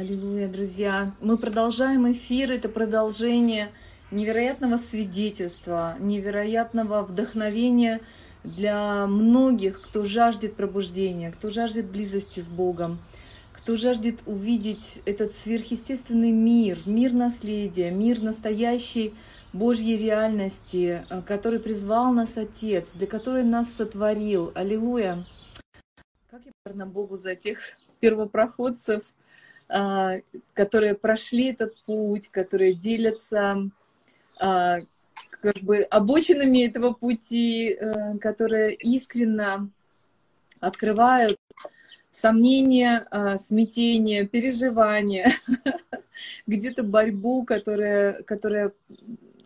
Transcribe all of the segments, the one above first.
Аллилуйя, друзья. Мы продолжаем эфир. Это продолжение невероятного свидетельства, невероятного вдохновения для многих, кто жаждет пробуждения, кто жаждет близости с Богом, кто жаждет увидеть этот сверхъестественный мир, мир наследия, мир настоящей Божьей реальности, э, который призвал нас Отец, для которой нас сотворил. Аллилуйя! Как я благодарна Богу за тех первопроходцев, которые прошли этот путь, которые делятся а, как бы обочинами этого пути, э, которые искренно открывают сомнения, а, смятения, переживания, где-то борьбу, которая, которая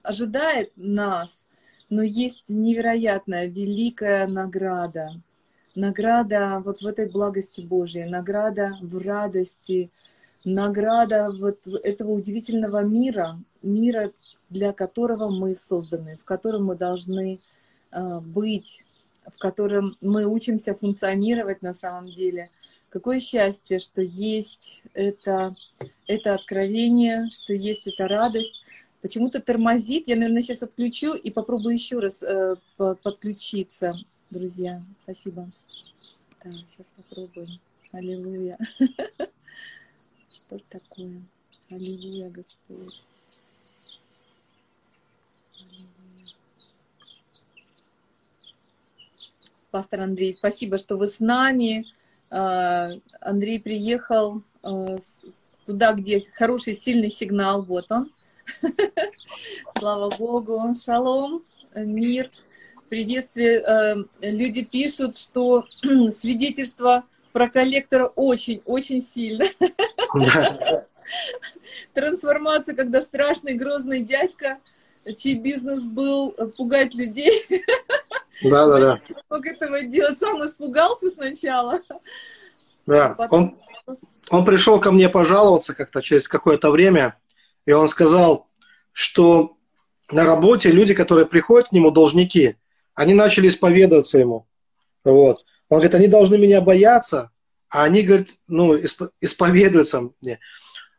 ожидает нас, но есть невероятная, великая награда. Награда вот в этой благости Божьей, награда в радости, награда вот этого удивительного мира, мира, для которого мы созданы, в котором мы должны э, быть, в котором мы учимся функционировать на самом деле. Какое счастье, что есть это, это откровение, что есть эта радость. Почему-то тормозит. Я, наверное, сейчас отключу и попробую еще раз э, подключиться, друзья. Спасибо. Так, сейчас попробуем. Аллилуйя. Что ж такое? Аллилуйя, Господь. Пастор Андрей, спасибо, что вы с нами. А, Андрей приехал а, туда, где хороший, сильный сигнал. Вот он. Слава Богу. Шалом, мир, приветствие. А, люди пишут, что свидетельство про коллектора очень-очень сильно. Трансформация, когда страшный, грозный дядька, чей бизнес был пугать людей. Да, да, да. Как этого делать? Сам испугался сначала. Да, Потом... он, он пришел ко мне пожаловаться как-то через какое-то время, и он сказал, что на работе люди, которые приходят к нему, должники, они начали исповедоваться ему. Вот. Он говорит, они должны меня бояться, а они, говорят, ну, исповедуются мне.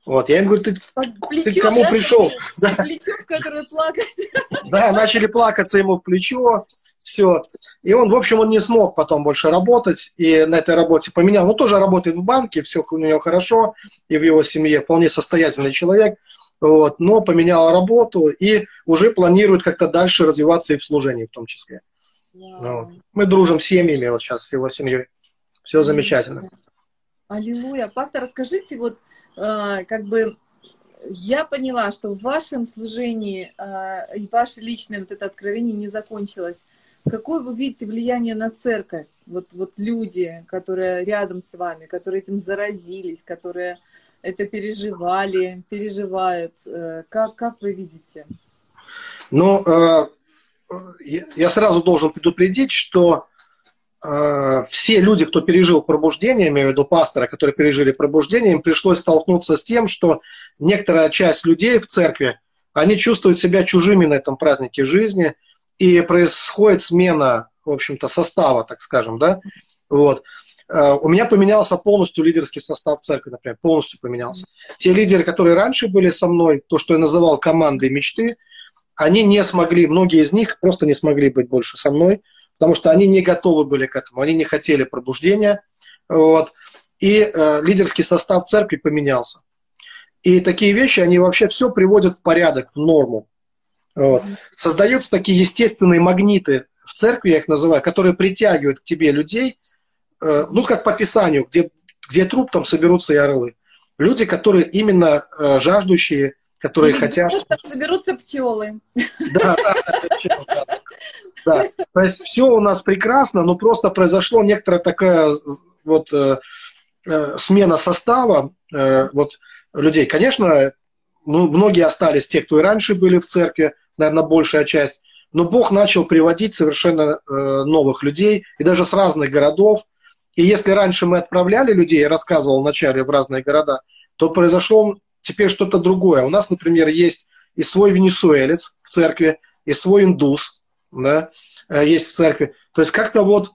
Вот, я им говорю, ты, плечо, ты к кому да? пришел? Плечо, в которое плакать. Да, начали плакаться ему в плечо, все. И он, в общем, он не смог потом больше работать, и на этой работе поменял. Ну, тоже работает в банке, все у него хорошо, и в его семье вполне состоятельный человек, вот, но поменял работу и уже планирует как-то дальше развиваться и в служении в том числе. Вот. Мы дружим с семьями вот сейчас, с его семьей. Все замечательно. Аллилуйя. Пастор, расскажите, вот э, как бы я поняла, что в вашем служении э, и ваше личное вот это откровение не закончилось. Какое вы видите влияние на церковь? Вот, вот люди, которые рядом с вами, которые этим заразились, которые это переживали, переживают. Э, как, как вы видите? Ну, я сразу должен предупредить, что все люди, кто пережил пробуждение, имею в виду пастора, которые пережили пробуждение, им пришлось столкнуться с тем, что некоторая часть людей в церкви, они чувствуют себя чужими на этом празднике жизни, и происходит смена, в общем-то, состава, так скажем, да, вот. Э, у меня поменялся полностью лидерский состав церкви, например, полностью поменялся. Те лидеры, которые раньше были со мной, то, что я называл командой мечты, они не смогли, многие из них просто не смогли быть больше со мной, потому что они не готовы были к этому, они не хотели пробуждения. Вот. И э, лидерский состав церкви поменялся. И такие вещи, они вообще все приводят в порядок, в норму. Вот. Создаются такие естественные магниты в церкви, я их называю, которые притягивают к тебе людей, э, ну, как по Писанию, где, где труп, там соберутся и орлы. Люди, которые именно э, жаждущие которые Или хотят... Там соберутся пчелы. Да, да, да, да. То есть все у нас прекрасно, но просто произошло некоторая такая вот э, э, смена состава э, вот людей. Конечно, ну, многие остались те, кто и раньше были в церкви, наверное, большая часть, но Бог начал приводить совершенно э, новых людей, и даже с разных городов. И если раньше мы отправляли людей, я рассказывал вначале в разные города, то произошло теперь что-то другое. У нас, например, есть и свой венесуэлец в церкви, и свой индус, да, э, есть в церкви. То есть как-то вот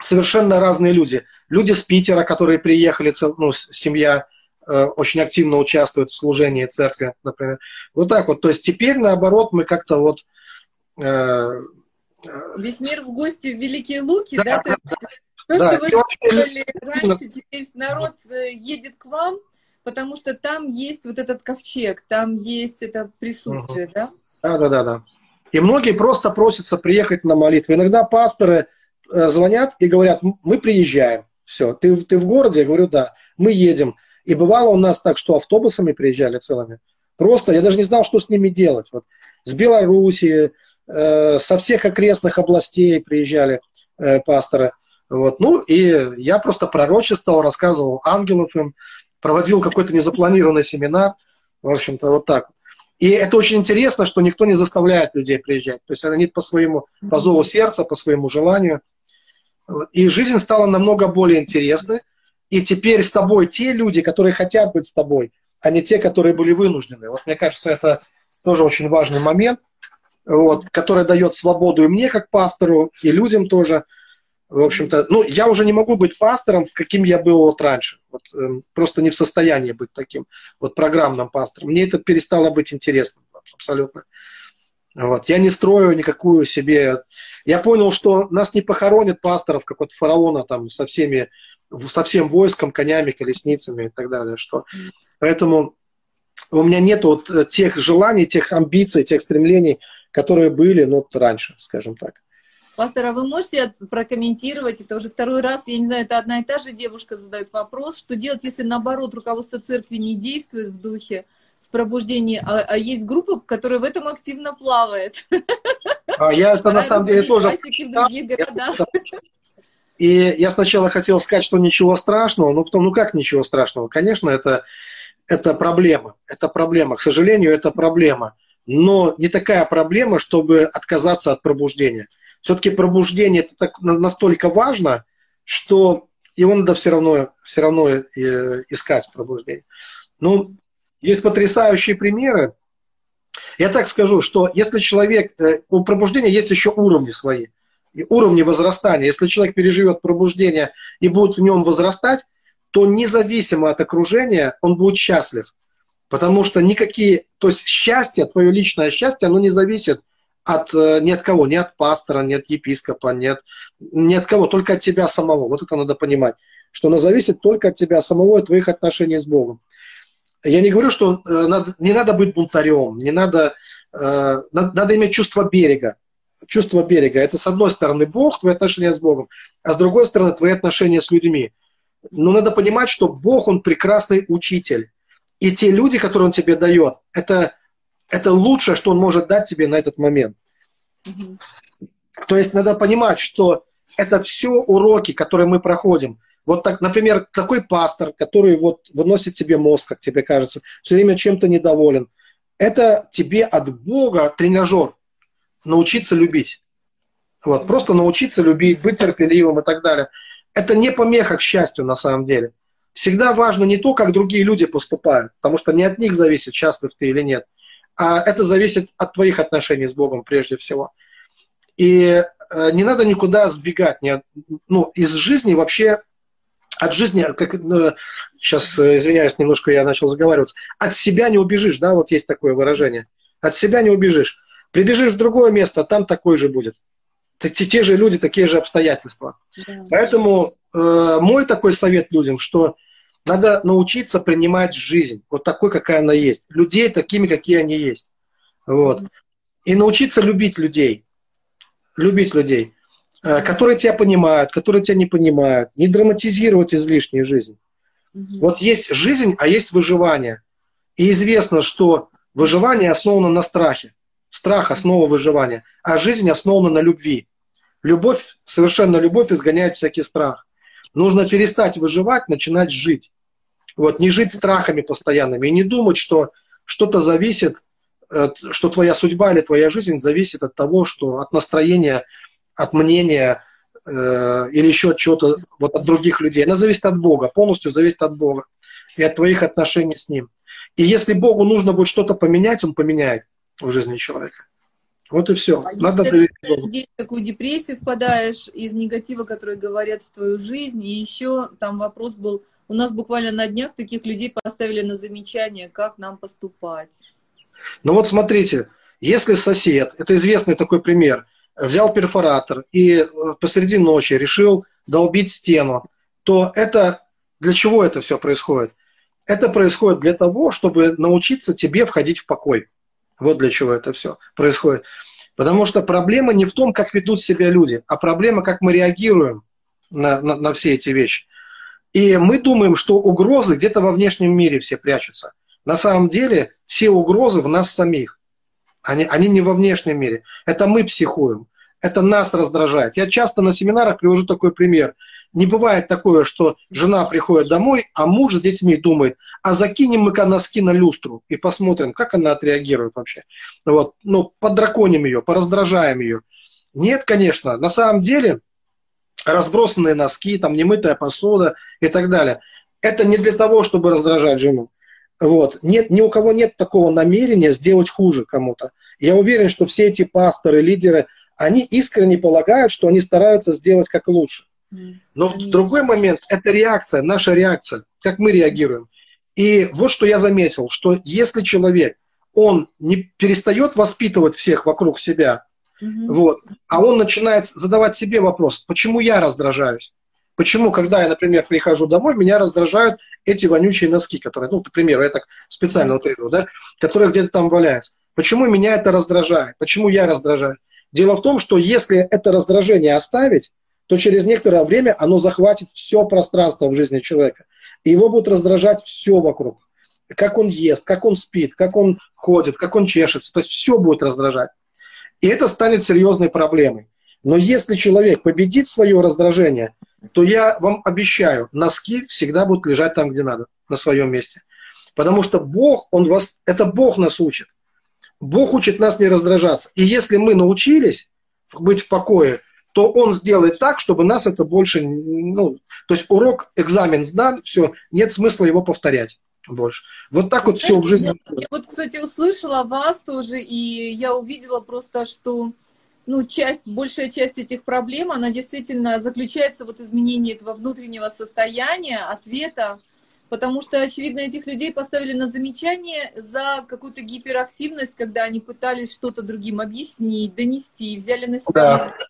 совершенно разные люди. Люди с Питера, которые приехали, ну, семья, э, очень активно участвует в служении церкви, например. Вот так вот. То есть теперь, наоборот, мы как-то вот... Э, Весь мир в гости в Великие Луки, да? да? То, да, то да. что вы школе раньше, теперь народ едет к вам, потому что там есть вот этот ковчег, там есть это присутствие, угу. да? Да, да, да, да. И многие просто просятся приехать на молитву. Иногда пасторы э, звонят и говорят, мы приезжаем. Все, ты, ты в городе? Я говорю, да. Мы едем. И бывало у нас так, что автобусами приезжали целыми. Просто я даже не знал, что с ними делать. Вот. С Белоруссии, э, со всех окрестных областей приезжали э, пасторы. Вот. Ну, и я просто пророчествовал, рассказывал ангелов им, проводил какой-то незапланированный семинар. В общем-то, вот так. И это очень интересно, что никто не заставляет людей приезжать. То есть они по своему, по зову сердца, по своему желанию. И жизнь стала намного более интересной. И теперь с тобой те люди, которые хотят быть с тобой, а не те, которые были вынуждены. Вот мне кажется, это тоже очень важный момент, вот, который дает свободу и мне, как пастору, и людям тоже – в общем-то, ну, я уже не могу быть пастором, каким я был вот раньше. Вот, э, просто не в состоянии быть таким вот программным пастором. Мне это перестало быть интересным абсолютно. Вот. Я не строю никакую себе... Я понял, что нас не похоронят пасторов, как вот фараона там со всеми, со всем войском, конями, колесницами и так далее. Что... Поэтому у меня нет вот тех желаний, тех амбиций, тех стремлений, которые были ну, раньше, скажем так. Пастор, а вы можете прокомментировать, это уже второй раз, я не знаю, это одна и та же девушка задает вопрос, что делать, если наоборот руководство церкви не действует в духе, в пробуждении, а, а есть группа, которая в этом активно плавает. А я это на самом деле тоже... И я сначала хотел сказать, что ничего страшного, но потом, ну как ничего страшного? Конечно, это, это проблема. Это проблема. К сожалению, это проблема. Но не такая проблема, чтобы отказаться от пробуждения. Все-таки пробуждение это так, настолько важно, что его надо все равно, все равно э, искать пробуждение. Ну, есть потрясающие примеры. Я так скажу, что если человек, э, у пробуждения есть еще уровни свои, уровни возрастания. Если человек переживет пробуждение и будет в нем возрастать, то независимо от окружения он будет счастлив. Потому что никакие, то есть счастье, твое личное счастье, оно не зависит от, э, ни от кого, ни от пастора, ни от епископа, ни от, ни от кого, только от тебя самого. Вот это надо понимать, что оно зависит только от тебя самого и твоих отношений с Богом. Я не говорю, что э, надо, не надо быть бунтарем, не надо, э, надо, надо иметь чувство берега. Чувство берега – это, с одной стороны, Бог, твои отношения с Богом, а с другой стороны, твои отношения с людьми. Но надо понимать, что Бог, Он прекрасный учитель. И те люди, которые Он тебе дает, это это лучшее, что он может дать тебе на этот момент. Mm-hmm. То есть надо понимать, что это все уроки, которые мы проходим. Вот так, например, такой пастор, который вот выносит тебе мозг, как тебе кажется, все время чем-то недоволен. Это тебе от Бога тренажер. Научиться любить. Вот, просто научиться любить, быть терпеливым и так далее. Это не помеха к счастью на самом деле. Всегда важно не то, как другие люди поступают, потому что не от них зависит, счастлив ты или нет а это зависит от твоих отношений с Богом прежде всего. И э, не надо никуда сбегать, не ну, из жизни вообще, от жизни, как, ну, сейчас, э, извиняюсь, немножко я начал заговариваться, от себя не убежишь, да, вот есть такое выражение, от себя не убежишь. Прибежишь в другое место, там такой же будет. Те, те же люди, такие же обстоятельства. Да. Поэтому э, мой такой совет людям, что надо научиться принимать жизнь вот такой, какая она есть. Людей такими, какие они есть. Вот. И научиться любить людей. Любить людей, э, которые тебя понимают, которые тебя не понимают. Не драматизировать излишнюю жизнь. Угу. Вот есть жизнь, а есть выживание. И известно, что выживание основано на страхе. Страх – основа выживания. А жизнь основана на любви. Любовь, совершенно любовь изгоняет всякий страх. Нужно перестать выживать, начинать жить. Вот, не жить страхами постоянными и не думать, что что-то зависит, что твоя судьба или твоя жизнь зависит от того, что от настроения, от мнения э, или еще от чего-то, вот от других людей. Она зависит от Бога, полностью зависит от Бога и от твоих отношений с Ним. И если Богу нужно будет что-то поменять, Он поменяет в жизни человека. Вот и все. А Надо если ты в такую депрессию впадаешь из негатива, который говорят в твою жизнь, и еще там вопрос был У нас буквально на днях таких людей поставили на замечание, как нам поступать. Ну вот смотрите, если сосед, это известный такой пример, взял перфоратор и э, посреди ночи решил долбить стену, то это для чего это все происходит? Это происходит для того, чтобы научиться тебе входить в покой. Вот для чего это все происходит. Потому что проблема не в том, как ведут себя люди, а проблема, как мы реагируем на, на, на все эти вещи. И мы думаем, что угрозы где-то во внешнем мире все прячутся. На самом деле все угрозы в нас самих. Они, они не во внешнем мире. Это мы психуем. Это нас раздражает. Я часто на семинарах привожу такой пример. Не бывает такое, что жена приходит домой, а муж с детьми думает, а закинем мы-ка носки на люстру и посмотрим, как она отреагирует вообще. Вот. Ну, подраконим ее, пораздражаем ее. Нет, конечно. На самом деле разбросанные носки, там немытая посуда и так далее. Это не для того, чтобы раздражать жену. Вот. Нет, ни у кого нет такого намерения сделать хуже кому-то. Я уверен, что все эти пасторы, лидеры, они искренне полагают, что они стараются сделать как лучше. Но в другой момент это реакция, наша реакция, как мы реагируем. И вот что я заметил, что если человек, он не перестает воспитывать всех вокруг себя, угу. вот, а он начинает задавать себе вопрос, почему я раздражаюсь? Почему, когда я, например, прихожу домой, меня раздражают эти вонючие носки, которые, ну, к примеру, я так специально утрирую, да, которые где-то там валяются. Почему меня это раздражает? Почему я раздражаю? Дело в том, что если это раздражение оставить, то через некоторое время оно захватит все пространство в жизни человека. И его будет раздражать все вокруг. Как он ест, как он спит, как он ходит, как он чешется. То есть все будет раздражать. И это станет серьезной проблемой. Но если человек победит свое раздражение, то я вам обещаю, носки всегда будут лежать там, где надо, на своем месте. Потому что Бог, он вас, это Бог нас учит. Бог учит нас не раздражаться. И если мы научились быть в покое, то он сделает так, чтобы нас это больше, ну, то есть урок, экзамен сдан, все, нет смысла его повторять больше. Вот так вот все в жизни. Я, я вот, кстати, услышала вас тоже, и я увидела просто, что ну, часть, большая часть этих проблем, она действительно заключается вот в изменении этого внутреннего состояния, ответа потому что, очевидно, этих людей поставили на замечание за какую-то гиперактивность, когда они пытались что-то другим объяснить, донести, взяли на себя большую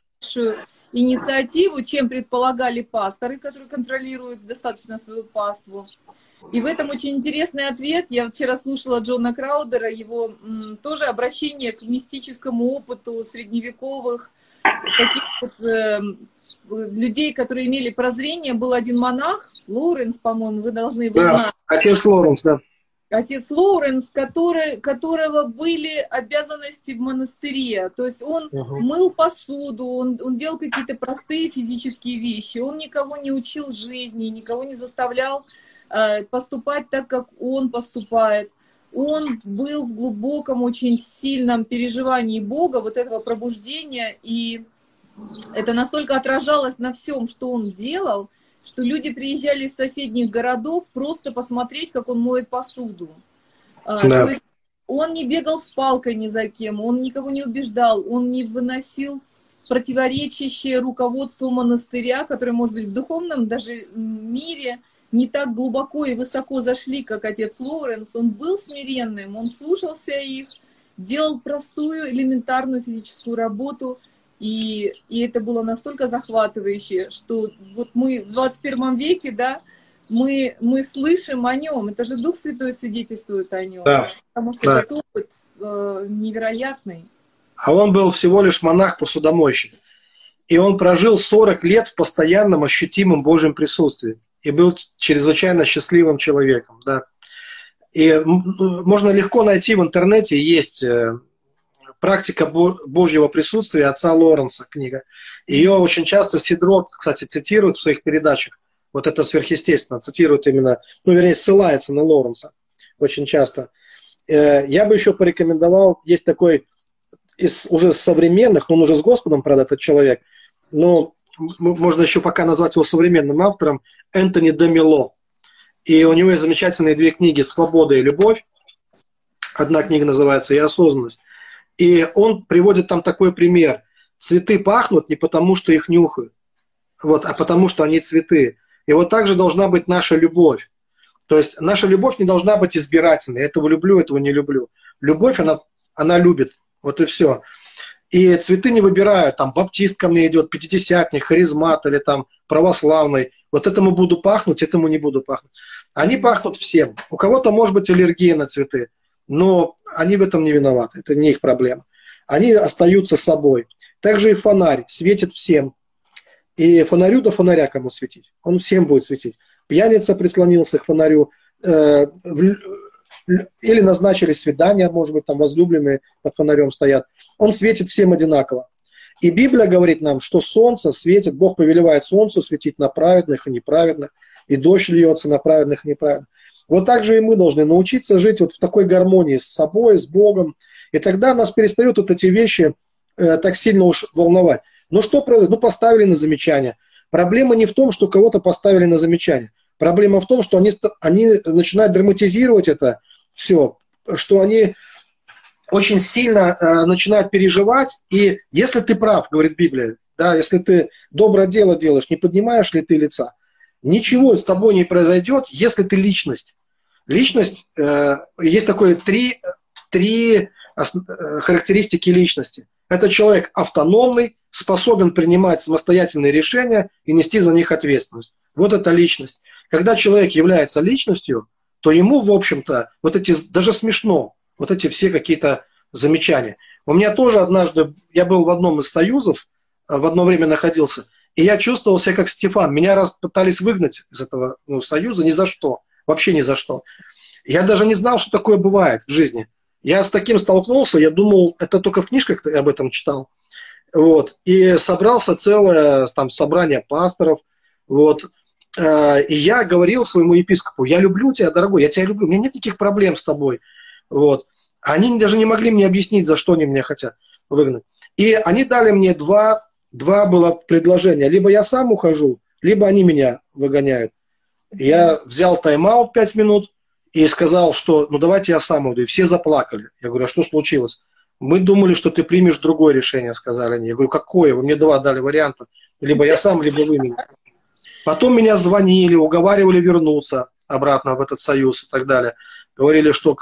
инициативу, чем предполагали пасторы, которые контролируют достаточно свою паству. И в этом очень интересный ответ. Я вчера слушала Джона Краудера, его м, тоже обращение к мистическому опыту средневековых таких вот, э, людей, которые имели прозрение, был один монах, Лоуренс, по-моему, вы должны его да, знать. Отец Лоуренс, да. Отец Лоуренс, который, которого были обязанности в монастыре. То есть он угу. мыл посуду, он, он делал какие-то простые физические вещи. Он никого не учил жизни, никого не заставлял э, поступать так, как он поступает. Он был в глубоком, очень сильном переживании Бога, вот этого пробуждения, и это настолько отражалось на всем, что он делал, что люди приезжали из соседних городов просто посмотреть, как он моет посуду. А, да. То есть он не бегал с палкой ни за кем, он никого не убеждал, он не выносил противоречащее руководству монастыря, которое, может быть, в духовном даже мире не так глубоко и высоко зашли, как отец Лоуренс. Он был смиренным, он слушался их, делал простую, элементарную физическую работу – и, и это было настолько захватывающе, что вот мы в 21 веке, да, мы, мы слышим о нем. Это же Дух Святой свидетельствует о нем. Да. Потому что да. этот опыт э, невероятный. А он был всего лишь монах-посудомойщик. И он прожил 40 лет в постоянном ощутимом Божьем присутствии. И был чрезвычайно счастливым человеком. Да. И можно легко найти в интернете, есть э, «Практика Божьего присутствия» отца Лоренса книга. Ее очень часто Сидрот, кстати, цитирует в своих передачах. Вот это сверхъестественно, цитирует именно, ну, вернее, ссылается на Лоренса очень часто. Э, я бы еще порекомендовал, есть такой из уже современных, он уже с Господом, правда, этот человек, но можно еще пока назвать его современным автором, Энтони Демило. И у него есть замечательные две книги «Свобода и любовь». Одна книга называется «И осознанность». И он приводит там такой пример. Цветы пахнут не потому, что их нюхают, вот, а потому, что они цветы. И вот также должна быть наша любовь. То есть наша любовь не должна быть избирательной. Этого люблю, этого не люблю. Любовь, она, она любит. Вот и все. И цветы не выбирают, там, баптист ко мне идет, пятидесятник, харизмат или там православный. Вот этому буду пахнуть, этому не буду пахнуть. Они пахнут всем. У кого-то может быть аллергия на цветы, но они в этом не виноваты. Это не их проблема. Они остаются собой. Также и фонарь светит всем. И фонарю до фонаря кому светить. Он всем будет светить. Пьяница прислонился к фонарю, э, в, или назначили свидание, может быть, там возлюбленные под фонарем стоят. Он светит всем одинаково. И Библия говорит нам, что солнце светит, Бог повелевает солнцу светить на праведных и неправедных, и дождь льется на праведных и неправедных. Вот так же и мы должны научиться жить вот в такой гармонии с собой, с Богом. И тогда нас перестают вот эти вещи э, так сильно уж волновать. Ну что произошло? Ну поставили на замечание. Проблема не в том, что кого-то поставили на замечание. Проблема в том, что они, они начинают драматизировать это все, что они очень сильно э, начинают переживать. И если ты прав, говорит Библия, да, если ты доброе дело делаешь, не поднимаешь ли ты лица, ничего с тобой не произойдет, если ты личность. Личность, э, есть такое три, три э, характеристики личности. Это человек автономный, способен принимать самостоятельные решения и нести за них ответственность. Вот это личность. Когда человек является личностью, то ему, в общем-то, вот эти, даже смешно, вот эти все какие-то замечания. У меня тоже однажды, я был в одном из союзов, э, в одно время находился, и я чувствовал себя как Стефан. Меня раз пытались выгнать из этого ну, союза ни за что, вообще ни за что. Я даже не знал, что такое бывает в жизни. Я с таким столкнулся, я думал, это только в книжках я об этом читал. Вот. И собрался целое там, собрание пасторов. Вот. Э, и я говорил своему епископу, я люблю тебя, дорогой, я тебя люблю, у меня нет никаких проблем с тобой. Вот. Они даже не могли мне объяснить, за что они меня хотят выгнать. И они дали мне два, два было предложения. Либо я сам ухожу, либо они меня выгоняют. Я взял тайм-аут 5 минут и сказал, что ну давайте я сам уйду. И все заплакали. Я говорю, а что случилось? Мы думали, что ты примешь другое решение, сказали они. Я говорю, какое? Вы мне два дали варианта. Либо я сам, либо вы меня. Потом меня звонили, уговаривали вернуться обратно в этот союз и так далее. Говорили, что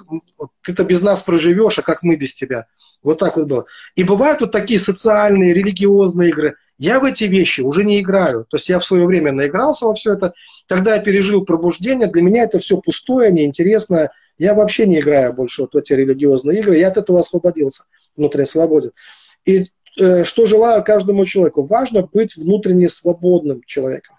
ты-то без нас проживешь, а как мы без тебя? Вот так вот было. И бывают вот такие социальные, религиозные игры. Я в эти вещи уже не играю. То есть я в свое время наигрался во все это. Когда я пережил пробуждение, для меня это все пустое, неинтересное. Я вообще не играю больше вот в эти религиозные игры. Я от этого освободился, внутренне свободен. И э, что желаю каждому человеку? Важно быть внутренне свободным человеком.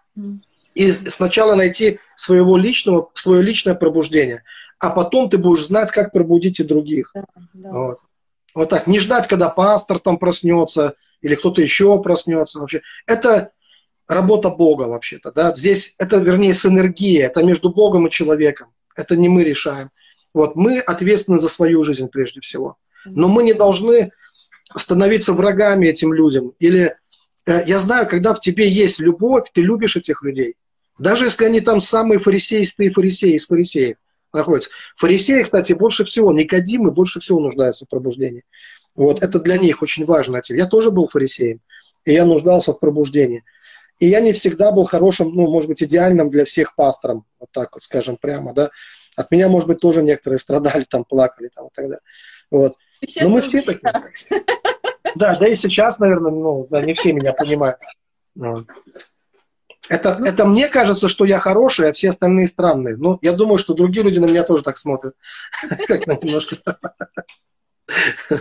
И сначала найти своего личного, свое личное пробуждение, а потом ты будешь знать, как пробудить и других. Да, да. Вот. вот так. Не ждать, когда пастор там проснется или кто-то еще проснется. Вообще. Это работа Бога вообще-то. Да? Здесь это, вернее, синергия. Это между Богом и человеком. Это не мы решаем. Вот. Мы ответственны за свою жизнь прежде всего. Но мы не должны становиться врагами этим людям или Э, я знаю, когда в тебе есть любовь, ты любишь этих людей. Даже если они там самые фарисеистые фарисеи из фарисеев находятся. Фарисеи, кстати, больше всего, Никодимы больше всего нуждаются в пробуждении. Вот, это для них очень важно. Я тоже был фарисеем, и я нуждался в пробуждении. И я не всегда был хорошим, ну, может быть, идеальным для всех пастором, вот так вот, скажем прямо, да. От меня, может быть, тоже некоторые страдали, там, плакали, там, и так далее. Вот. Но мы все такие. Да, да и сейчас, наверное, ну, да, не все меня понимают. Это, ну, это мне кажется, что я хороший, а все остальные странные. Но я думаю, что другие люди на меня тоже так смотрят. На немножко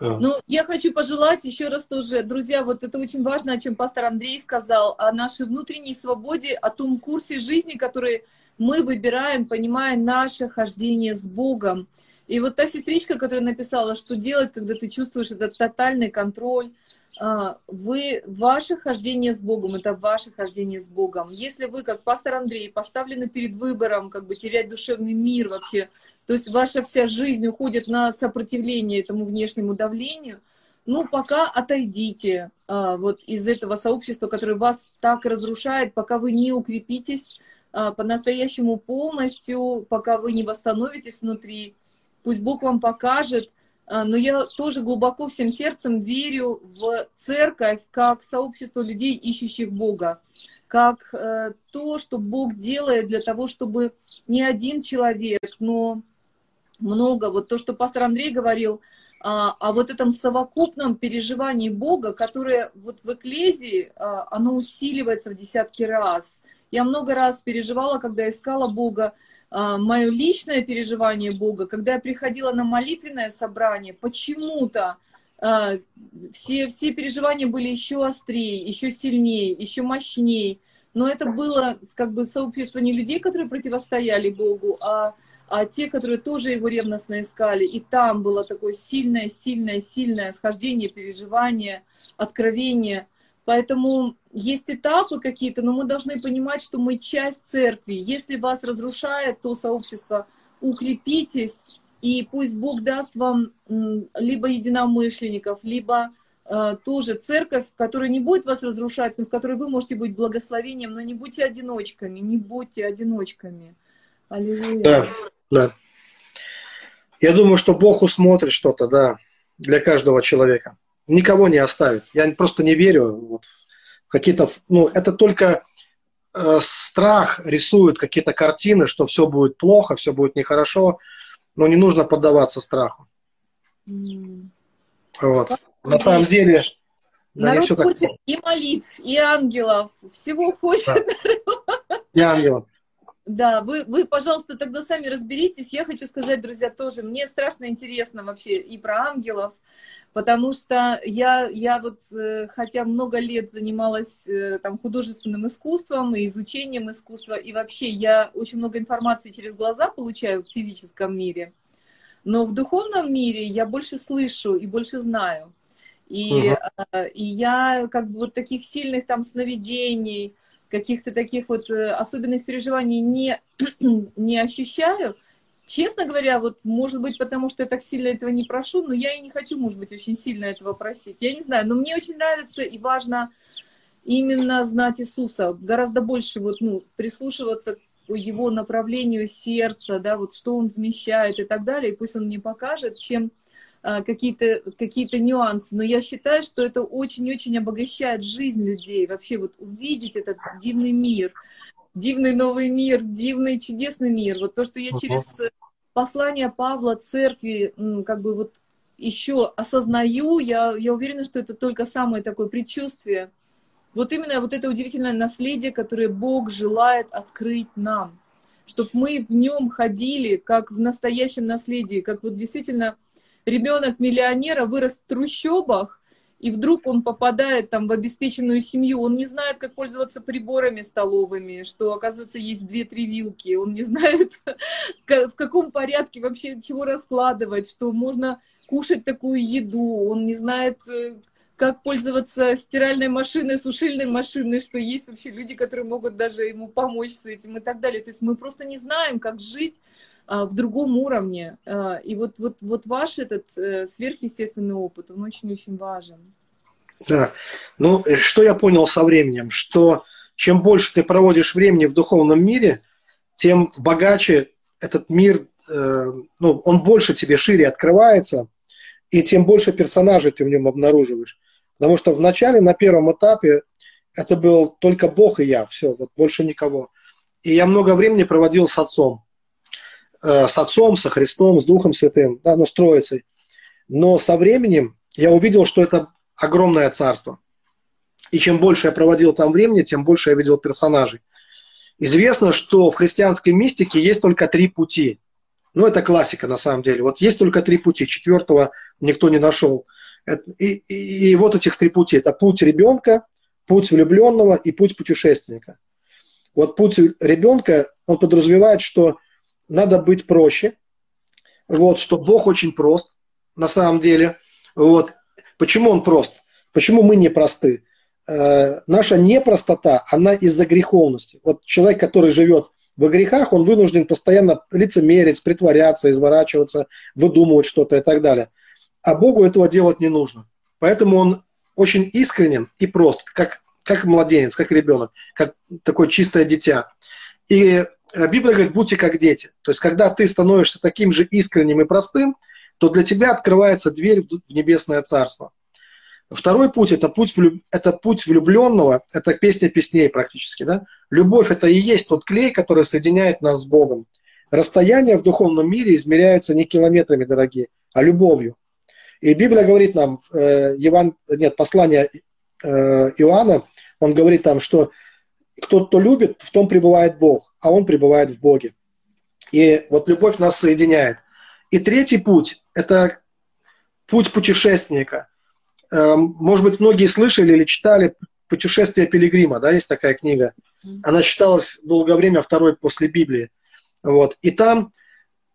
ну, я хочу пожелать еще раз тоже, друзья, вот это очень важно, о чем пастор Андрей сказал, о нашей внутренней свободе, о том курсе жизни, который мы выбираем, понимая наше хождение с Богом. И вот та сестричка, которая написала, что делать, когда ты чувствуешь этот тотальный контроль, а, вы, ваше хождение с Богом, это ваше хождение с Богом. Если вы, как пастор Андрей, поставлены перед выбором, как бы терять душевный мир вообще, то есть ваша вся жизнь уходит на сопротивление этому внешнему давлению, ну, пока отойдите а, вот из этого сообщества, которое вас так разрушает, пока вы не укрепитесь а, по-настоящему полностью, пока вы не восстановитесь внутри, пусть Бог вам покажет, а, но я тоже глубоко всем сердцем верю в церковь как сообщество людей, ищущих Бога. как э, то, что Бог делает для того, чтобы не один человек, но много, вот то, что пастор Андрей говорил, а, о вот этом совокупном переживании Бога, которое вот в Экклезии, а, оно усиливается в десятки раз. Я много раз переживала, когда искала Бога, а, мое личное переживание Бога, когда я приходила на молитвенное собрание, почему-то а, все, все переживания были еще острее, еще сильнее, еще мощнее. Но это было как бы сообщество не людей, которые противостояли Богу, а, а те, которые тоже его ревностно искали. И там было такое сильное, сильное, сильное схождение, переживание, откровение. Поэтому есть этапы какие-то, но мы должны понимать, что мы часть церкви. Если вас разрушает то сообщество, укрепитесь, и пусть Бог даст вам либо единомышленников, либо э, тоже церковь, которая не будет вас разрушать, но в которой вы можете быть благословением, но не будьте одиночками, не будьте одиночками. Аллилуйя. Да, да. Я думаю, что Бог усмотрит что-то, да, для каждого человека. Никого не оставит. Я просто не верю вот, в какие-то... Ну, это только э, страх рисует какие-то картины, что все будет плохо, все будет нехорошо но не нужно поддаваться страху. Mm. Вот. На самом деле... Да, Народ хочет так... и молитв, и ангелов, всего хочет. Да. И ангелов. Да, вы, вы, пожалуйста, тогда сами разберитесь. Я хочу сказать, друзья, тоже, мне страшно интересно вообще и про ангелов, потому что я, я вот, э, хотя много лет занималась э, там художественным искусством и изучением искусства, и вообще я очень много информации через глаза получаю в физическом мире, но в духовном мире я больше слышу и больше знаю. И, угу. и я как бы вот таких сильных там сновидений, каких-то таких вот э, особенных переживаний не, не ощущаю, Честно говоря, вот, может быть, потому что я так сильно этого не прошу, но я и не хочу, может быть, очень сильно этого просить. Я не знаю, но мне очень нравится и важно именно знать Иисуса, гораздо больше вот, ну, прислушиваться к его направлению сердца, да, вот что он вмещает и так далее, и пусть он мне покажет, чем а, какие-то какие нюансы. Но я считаю, что это очень-очень обогащает жизнь людей, вообще вот увидеть этот дивный мир, дивный новый мир, дивный чудесный мир. Вот то, что я через послание Павла церкви, как бы вот еще осознаю, я, я уверена, что это только самое такое предчувствие. Вот именно вот это удивительное наследие, которое Бог желает открыть нам, чтобы мы в нем ходили, как в настоящем наследии, как вот действительно ребенок миллионера вырос в трущобах, и вдруг он попадает там в обеспеченную семью, он не знает, как пользоваться приборами столовыми, что, оказывается, есть две-три вилки, он не знает, в каком порядке вообще чего раскладывать, что можно кушать такую еду, он не знает, э, как пользоваться стиральной машиной, сушильной машиной, что есть вообще люди, которые могут даже ему помочь с этим и так далее. То есть мы просто не знаем, как жить в другом уровне. А, и вот, вот, вот ваш этот э, сверхъестественный опыт, он очень-очень важен. Да. Ну, э, что я понял со временем, что чем больше ты проводишь времени в духовном мире, тем богаче этот мир, э, ну, он больше тебе шире открывается, и тем больше персонажей ты в нем обнаруживаешь. Потому что в начале, на первом этапе, это был только Бог и я, все, вот больше никого. И я много времени проводил с отцом. Э, с отцом, со Христом, с Духом Святым, да, ну, с Троицей. Но со временем я увидел, что это огромное царство. И чем больше я проводил там времени, тем больше я видел персонажей. Известно, что в христианской мистике есть только три пути. Ну, это классика на самом деле. Вот есть только три пути, четвертого никто не нашел. И, и, и вот этих три пути. Это путь ребенка, путь влюбленного и путь путешественника. Вот путь ребенка, он подразумевает, что надо быть проще, вот, что Бог очень прост на самом деле, вот, почему он прост, почему мы не просты. Э, наша непростота, она из-за греховности. Вот человек, который живет во грехах, он вынужден постоянно лицемерить, притворяться, изворачиваться, выдумывать что-то и так далее. А Богу этого делать не нужно. Поэтому он очень искренен и прост, как, как младенец, как ребенок, как такое чистое дитя. И Библия говорит, будьте как дети. То есть, когда ты становишься таким же искренним и простым, то для тебя открывается дверь в небесное царство. Второй путь это путь, влюб... это путь влюбленного, это песня песней практически. Да? Любовь это и есть тот клей, который соединяет нас с Богом. Расстояние в духовном мире измеряется не километрами, дорогие, а любовью. И Библия говорит нам, э, Еван... нет, послание э, Иоанна, он говорит там, что кто то любит, в том пребывает Бог, а он пребывает в Боге. И вот любовь нас соединяет. И третий путь – это путь путешественника. Эм, может быть, многие слышали или читали «Путешествие пилигрима», да, есть такая книга. Она считалась долгое время второй после Библии. Вот. И там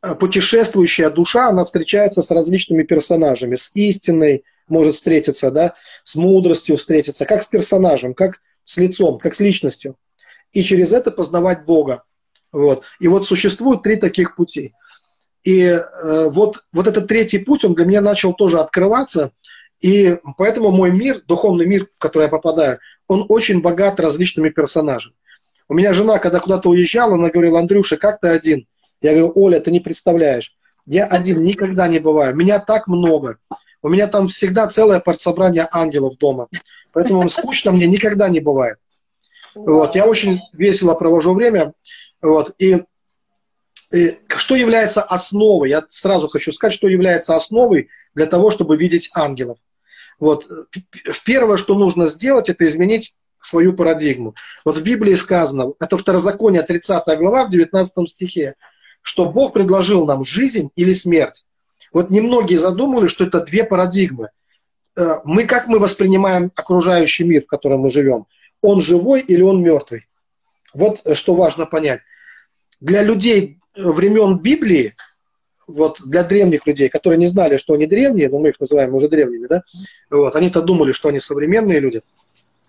э, путешествующая душа, она встречается с различными персонажами, с истиной может встретиться, да, с мудростью встретиться, как с персонажем, как с лицом, как с личностью. И через это познавать Бога. Вот. И вот существует три таких пути. И э, вот, вот этот третий путь, он для меня начал тоже открываться. И поэтому мой мир, духовный мир, в который я попадаю, он очень богат различными персонажами. У меня жена, когда куда-то уезжала, она говорила, Андрюша, как ты один? Я говорю, Оля, ты не представляешь. Я один никогда не бываю. Меня так много. У меня там всегда целое партсобрание ангелов дома. Поэтому скучно мне никогда не бывает. Вот, я очень весело провожу время. Вот, и, и что является основой? Я сразу хочу сказать, что является основой для того, чтобы видеть ангелов. Вот, первое, что нужно сделать, это изменить свою парадигму. Вот в Библии сказано, это Второзаконие, 30 глава, в 19 стихе, что Бог предложил нам жизнь или смерть. Вот немногие задумывали, что это две парадигмы. Э, мы, как мы воспринимаем окружающий мир, в котором мы живем? Он живой или он мертвый? Вот что важно понять. Для людей времен Библии, вот для древних людей, которые не знали, что они древние, но мы их называем уже древними, да, вот, они-то думали, что они современные люди –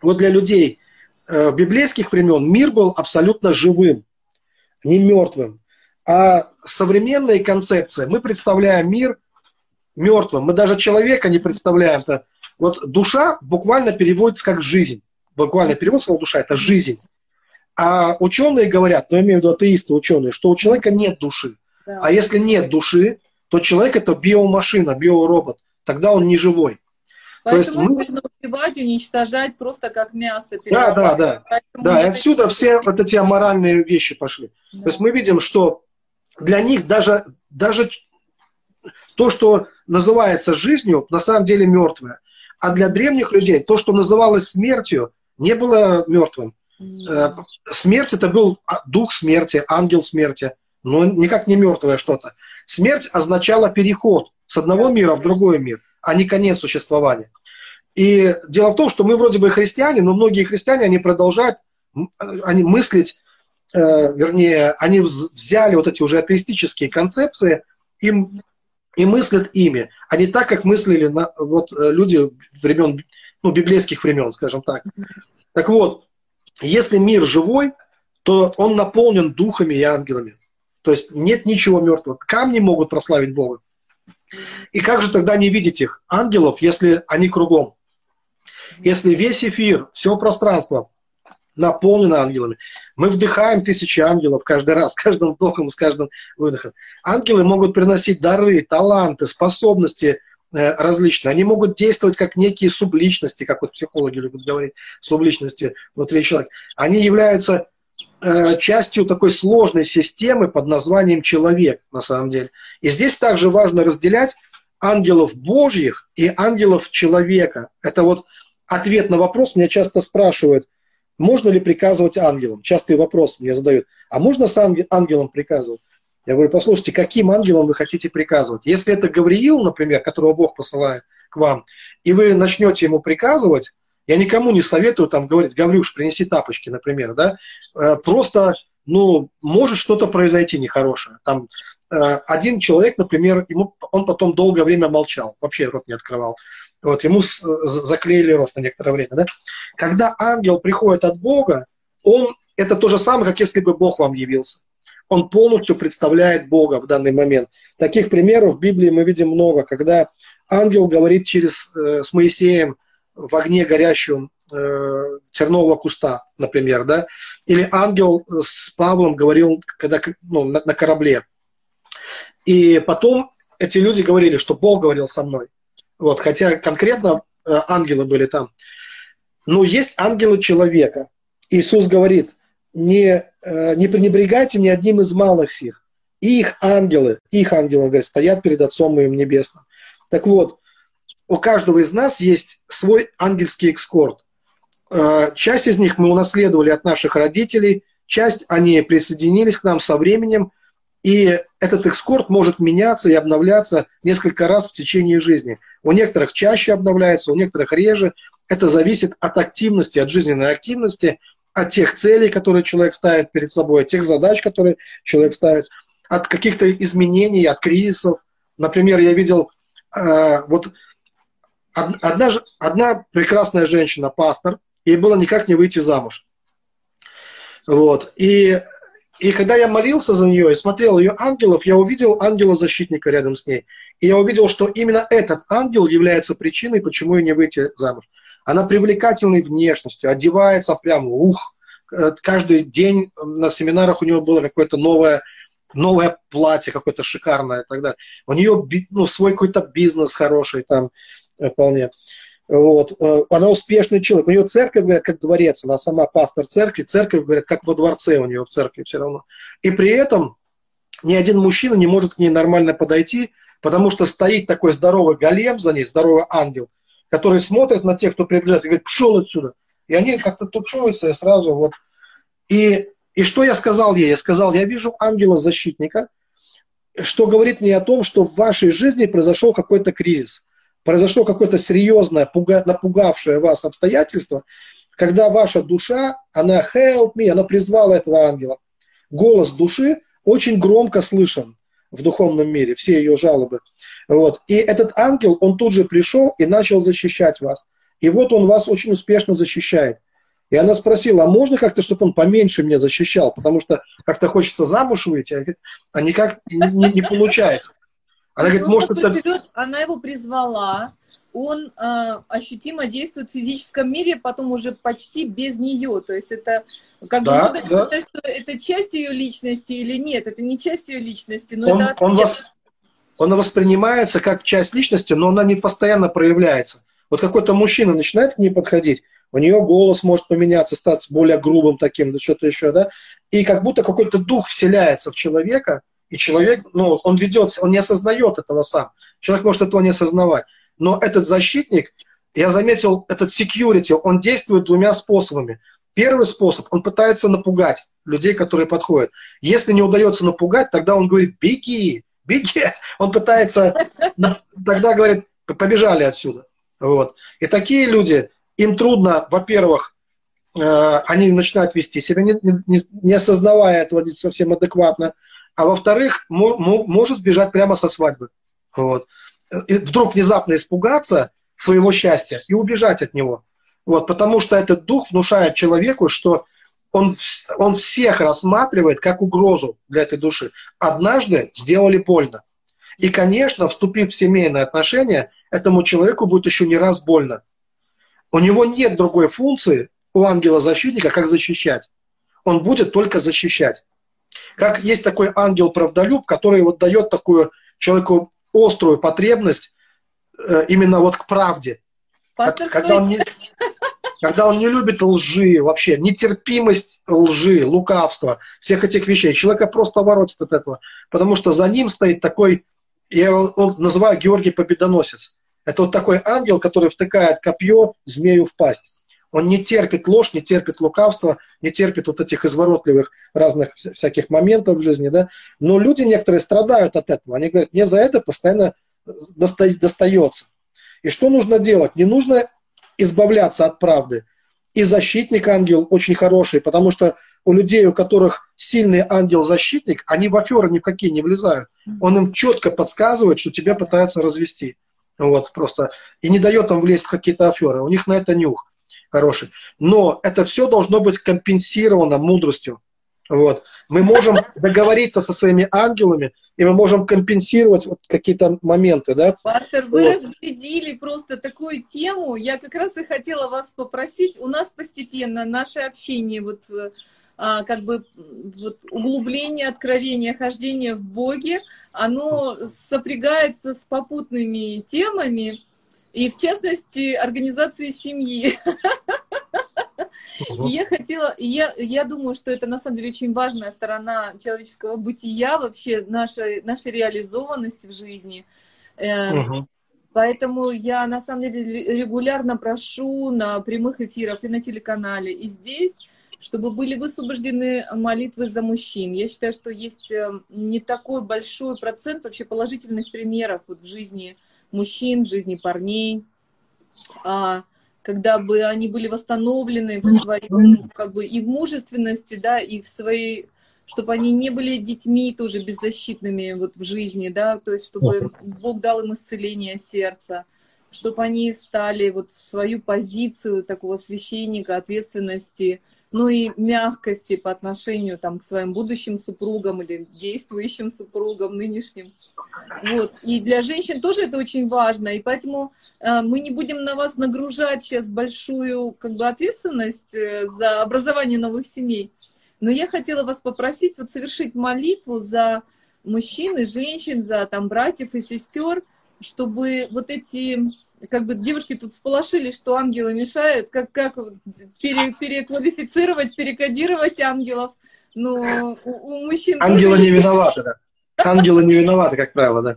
вот для людей э, библейских времен мир был абсолютно живым, не мертвым. А современная концепция, мы представляем мир мертвым. Мы даже человека не представляем. -то. Вот душа буквально переводится как жизнь. Буквально перевод слова душа – это жизнь. А ученые говорят, ну, я имею в виду атеисты, ученые, что у человека нет души. Да. А если нет души, то человек – это биомашина, биоробот. Тогда он не живой. Поэтому мы... нужно убивать, уничтожать просто как мясо. Да, да, да. Поэтому да, и отсюда все вот эти аморальные вещи пошли. Да. То есть мы видим, что для них даже, даже то, что называется жизнью, на самом деле мертвое. А для древних людей то, что называлось смертью, не было мертвым. Э, смерть это был дух смерти, ангел смерти, но никак не мертвое что-то. Смерть означала переход с одного мира в другой мир а не конец существования. И дело в том, что мы вроде бы христиане, но многие христиане, они продолжают они мыслить, э, вернее, они взяли вот эти уже атеистические концепции и, и мыслят ими, а не так, как мыслили на, вот, э, люди времен, ну, библейских времен, скажем так. Так вот, если мир живой, то он наполнен духами и ангелами. То есть нет ничего мертвого. Камни могут прославить Бога. И как же тогда не видеть их, ангелов, если они кругом? Если весь эфир, все пространство наполнено ангелами. Мы вдыхаем тысячи ангелов каждый раз, с каждым вдохом, с каждым выдохом. Ангелы могут приносить дары, таланты, способности э, различные. Они могут действовать как некие субличности, как вот психологи любят говорить, субличности внутри человека. Они являются Э, частью такой сложной системы под названием человек, на самом деле. И здесь также важно разделять ангелов Божьих и ангелов человека. Это вот ответ на вопрос. Меня часто спрашивают, можно ли приказывать ангелам? Частый вопрос мне задают. А можно с ангелом приказывать? Я говорю, послушайте, каким ангелом вы хотите приказывать? Если это Гавриил, например, которого Бог посылает к вам, и вы начнете ему приказывать, я никому не советую там говорить, Гаврюш, принеси тапочки, например, да. Э, просто, ну, может что-то произойти нехорошее. Там э, один человек, например, ему, он потом долгое время молчал, вообще рот не открывал. Вот, ему заклеили рот на некоторое время, да. Когда ангел приходит от Бога, он, это то же самое, как если бы Бог вам явился. Он полностью представляет Бога в данный момент. Таких примеров в Библии мы видим много, когда ангел говорит через, э, с Моисеем, в огне горящем э, тернового куста, например, да, или ангел с Павлом говорил, когда ну, на, на корабле. И потом эти люди говорили, что Бог говорил со мной. Вот, хотя конкретно э, ангелы были там. Но есть ангелы человека. Иисус говорит, не, э, не пренебрегайте ни одним из малых сих. Их ангелы, их ангелы, он говорит, стоят перед Отцом моим небесным. Так вот, у каждого из нас есть свой ангельский экскорт. Э, часть из них мы унаследовали от наших родителей, часть они присоединились к нам со временем, и этот экскорт может меняться и обновляться несколько раз в течение жизни. У некоторых чаще обновляется, у некоторых реже. Это зависит от активности, от жизненной активности, от тех целей, которые человек ставит перед собой, от тех задач, которые человек ставит, от каких-то изменений, от кризисов. Например, я видел, э, вот одна, одна прекрасная женщина, пастор, ей было никак не выйти замуж. Вот. И, и когда я молился за нее и смотрел ее ангелов, я увидел ангела-защитника рядом с ней. И я увидел, что именно этот ангел является причиной, почему ей не выйти замуж. Она привлекательной внешностью, одевается прямо, ух, э, каждый день на семинарах у нее было какое-то новое, новое платье, какое-то шикарное и так далее. У нее ну, свой какой-то бизнес хороший там вполне. Вот. Э, она успешный человек. У нее церковь, говорят, как дворец. Она сама пастор церкви. Церковь, говорят, как во дворце у нее в церкви все равно. И при этом ни один мужчина не может к ней нормально подойти, потому что стоит такой здоровый голем за ней, здоровый ангел, который смотрит на тех, кто приближается, и говорит, пшел отсюда. И они как-то тушуются и сразу вот. И, и что я сказал ей? Я сказал, я вижу ангела-защитника, что говорит мне о том, что в вашей жизни произошел какой-то кризис произошло какое-то серьезное, напугавшее вас обстоятельство, когда ваша душа, она help me, она призвала этого ангела. Голос души очень громко слышен в духовном мире, все ее жалобы. Вот. И этот ангел, он тут же пришел и начал защищать вас. И вот он вас очень успешно защищает. И она спросила, а можно как-то, чтобы он поменьше меня защищал, потому что как-то хочется замуж выйти, а никак не, не получается. Она говорит, может, это... Живет, она его призвала, он э, ощутимо действует в физическом мире, потом уже почти без нее. То есть это как да, бы можно да. сказать, что это часть ее личности или нет, это не часть ее личности, но он, это он, вос... он воспринимается как часть личности, но она не постоянно проявляется. Вот какой-то мужчина начинает к ней подходить, у нее голос может поменяться, стать более грубым таким, да что-то еще, да, и как будто какой-то дух вселяется в человека, и человек, ну, он ведется, он не осознает этого сам. Человек может этого не осознавать. Но этот защитник, я заметил, этот security, он действует двумя способами. Первый способ, он пытается напугать людей, которые подходят. Если не удается напугать, тогда он говорит, беги, беги. Он пытается, тогда говорит, побежали отсюда. Вот. И такие люди, им трудно, во-первых, э, они начинают вести себя, не, не, не осознавая этого не совсем адекватно а во-вторых, может сбежать прямо со свадьбы. Вот. И вдруг внезапно испугаться своего счастья и убежать от него. Вот, потому что этот дух внушает человеку, что он, он всех рассматривает как угрозу для этой души. Однажды сделали больно. И, конечно, вступив в семейные отношения, этому человеку будет еще не раз больно. У него нет другой функции у ангела-защитника, как защищать. Он будет только защищать. Как есть такой ангел-правдолюб, который вот дает такую человеку острую потребность э, именно вот к правде. Пастор, когда, он не, когда он не любит лжи вообще, нетерпимость лжи, лукавства, всех этих вещей. Человека просто воротит от этого. Потому что за ним стоит такой, я его называю Георгий Победоносец. Это вот такой ангел, который втыкает копье змею в пасть. Он не терпит ложь, не терпит лукавство, не терпит вот этих изворотливых разных всяких моментов в жизни, да. Но люди некоторые страдают от этого. Они говорят, мне за это постоянно доста- достается. И что нужно делать? Не нужно избавляться от правды. И защитник ангел очень хороший, потому что у людей, у которых сильный ангел-защитник, они в аферы ни в какие не влезают. Он им четко подсказывает, что тебя пытаются развести. Вот, просто. И не дает им влезть в какие-то аферы. У них на это нюх хороший. Но это все должно быть компенсировано мудростью. Вот. Мы можем договориться со своими ангелами, и мы можем компенсировать вот какие-то моменты, да? Пастор, вы вот. разбредили просто такую тему. Я как раз и хотела вас попросить. У нас постепенно наше общение, вот а, как бы вот, углубление, откровение, хождение в Боге, оно сопрягается с попутными темами, и в частности организации семьи. И я хотела, я, я думаю, что это на самом деле очень важная сторона человеческого бытия, вообще нашей, нашей реализованности в жизни. Угу. Поэтому я на самом деле регулярно прошу на прямых эфирах и на телеканале, и здесь, чтобы были высвобождены молитвы за мужчин. Я считаю, что есть эм, не такой большой процент вообще положительных примеров вот в жизни мужчин, в жизни парней. А, когда бы они были восстановлены в своем, как бы и в мужественности, да, и в своей, чтобы они не были детьми тоже беззащитными вот в жизни, да, то есть чтобы Бог дал им исцеление сердца, чтобы они стали вот в свою позицию такого священника, ответственности, ну и мягкости по отношению там, к своим будущим супругам или действующим супругам нынешним. Вот. И для женщин тоже это очень важно, и поэтому э, мы не будем на вас нагружать сейчас большую как бы, ответственность э, за образование новых семей. Но я хотела вас попросить вот совершить молитву за мужчин и женщин, за там братьев и сестер, чтобы вот эти как бы девушки тут сполошились, что ангелы мешают, как, как пере, переквалифицировать, перекодировать ангелов. Но у, у мужчин... Ангелы не виноваты, да. Ангелы не виноваты, как правило, да.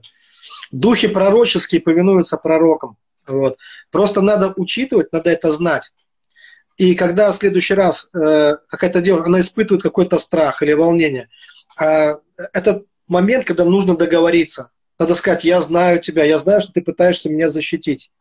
Духи пророческие повинуются пророкам. Вот. Просто надо учитывать, надо это знать. И когда в следующий раз э, какая-то девушка, она испытывает какой-то страх или волнение, э, это момент, когда нужно договориться. Надо сказать, я знаю тебя, я знаю, что ты пытаешься меня защитить.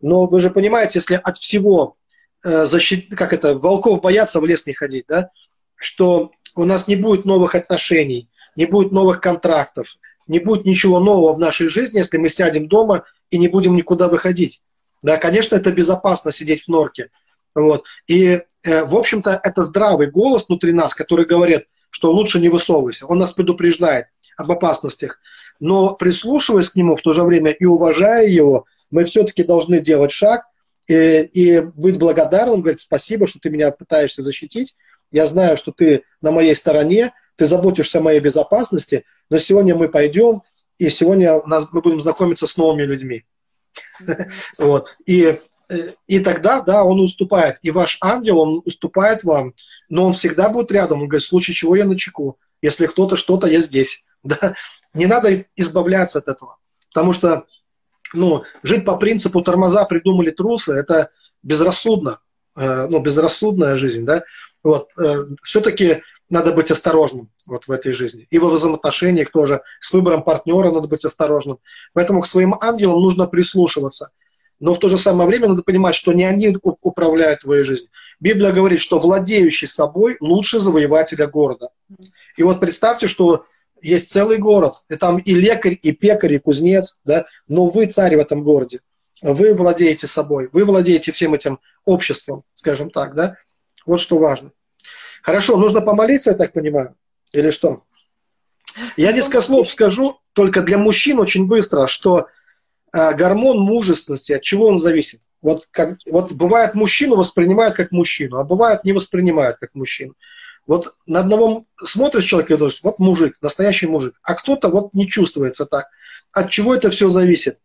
Но вы же понимаете, если от всего э, защит, как это, волков боятся в лес не ходить, да, что у нас не будет новых отношений, не будет новых контрактов, не будет ничего нового в нашей жизни, если мы сядем дома и не будем никуда выходить. Да, конечно, это безопасно сидеть в норке. Вот. И, э, в общем-то, это здравый голос внутри нас, который говорит, что лучше не высовывайся. Он нас предупреждает об опасностях но прислушиваясь к нему в то же время и уважая его, мы все-таки должны делать шаг и, и быть благодарным, говорить спасибо, что ты меня пытаешься защитить. Я знаю, что ты на моей стороне, ты заботишься о моей безопасности, но сегодня мы пойдем, и сегодня у нас, мы будем знакомиться с новыми людьми. Вот. И, и тогда, да, он уступает. И ваш ангел, он уступает вам, но он всегда будет рядом. Он говорит, в случае чего я на чеку. Если кто-то что-то, я здесь. Да? Не надо избавляться от этого. Потому что ну, жить по принципу тормоза придумали трусы, это безрассудно, э, ну, безрассудная жизнь, да. Вот, э, все-таки надо быть осторожным вот в этой жизни. И во взаимоотношениях тоже. С выбором партнера надо быть осторожным. Поэтому к своим ангелам нужно прислушиваться. Но в то же самое время надо понимать, что не они управляют твоей жизнью. Библия говорит, что владеющий собой лучше завоевателя города. И вот представьте, что есть целый город, и там и лекарь, и пекарь, и кузнец, да, но вы царь в этом городе, вы владеете собой, вы владеете всем этим обществом, скажем так, да, вот что важно. Хорошо, нужно помолиться, я так понимаю, или что? Я несколько слов скажу, только для мужчин очень быстро, что э, гормон мужественности, от чего он зависит? Вот, как, вот бывает мужчину воспринимают как мужчину, а бывает не воспринимают как мужчину. Вот на одного смотришь человека и думаешь, вот мужик, настоящий мужик, а кто-то вот не чувствуется так. От чего это все зависит?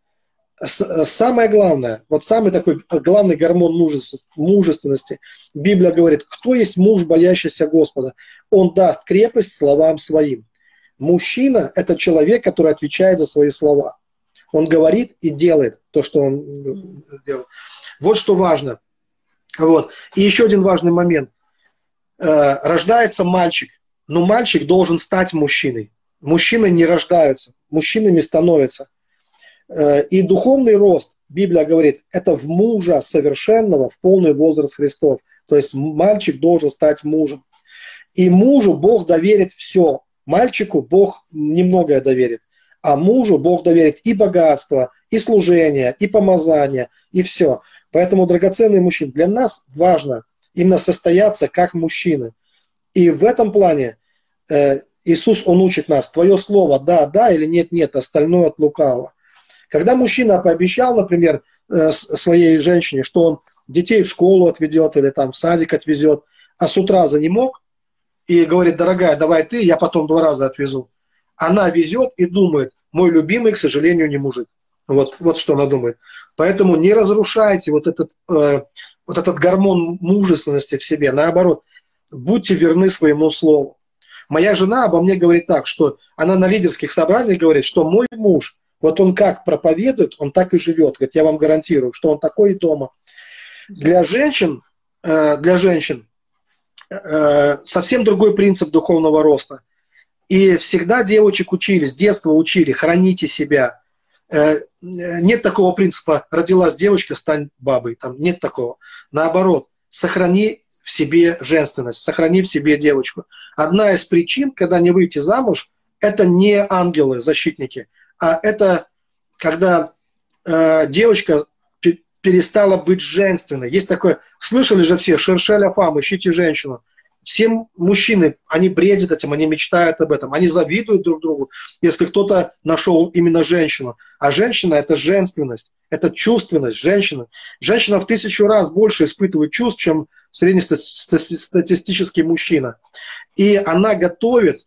Самое главное, вот самый такой главный гормон мужественности, Библия говорит, кто есть муж, боящийся Господа? Он даст крепость словам своим. Мужчина – это человек, который отвечает за свои слова. Он говорит и делает то, что он делает. Вот что важно. Вот. И еще один важный момент. Э, рождается мальчик, но мальчик должен стать мужчиной. Мужчины не рождаются, мужчинами становятся. Э, и духовный рост, Библия говорит, это в мужа совершенного, в полный возраст Христов. То есть мальчик должен стать мужем. И мужу Бог доверит все. Мальчику Бог немногое доверит. А мужу Бог доверит и богатство, и служение, и помазание, и все. Поэтому, драгоценный мужчина, для нас важно – именно состояться как мужчины. И в этом плане э, Иисус, Он учит нас, твое слово да, да или нет, нет, остальное от лукавого. Когда мужчина пообещал, например, э, своей женщине, что он детей в школу отведет или там в садик отвезет, а с утра за не мог, и говорит, дорогая, давай ты, я потом два раза отвезу. Она везет и думает, мой любимый, к сожалению, не мужик. Вот, вот что она думает. Поэтому не разрушайте вот этот, э, вот этот гормон мужественности в себе. Наоборот, будьте верны своему слову. Моя жена обо мне говорит так, что она на лидерских собраниях говорит, что мой муж, вот он как проповедует, он так и живет. Говорит, я вам гарантирую, что он такой и дома. Для женщин, э, для женщин э, совсем другой принцип духовного роста. И всегда девочек учили, с детства учили, храните себя, Э, нет такого принципа «родилась девочка, стань бабой». Там нет такого. Наоборот, сохрани в себе женственность, сохрани в себе девочку. Одна из причин, когда не выйти замуж, это не ангелы, защитники, а это когда э, девочка перестала быть женственной. Есть такое, слышали же все, шершеля фам, ищите женщину все мужчины, они бредят этим, они мечтают об этом, они завидуют друг другу, если кто-то нашел именно женщину. А женщина – это женственность, это чувственность женщины. Женщина в тысячу раз больше испытывает чувств, чем среднестатистический мужчина. И она готовит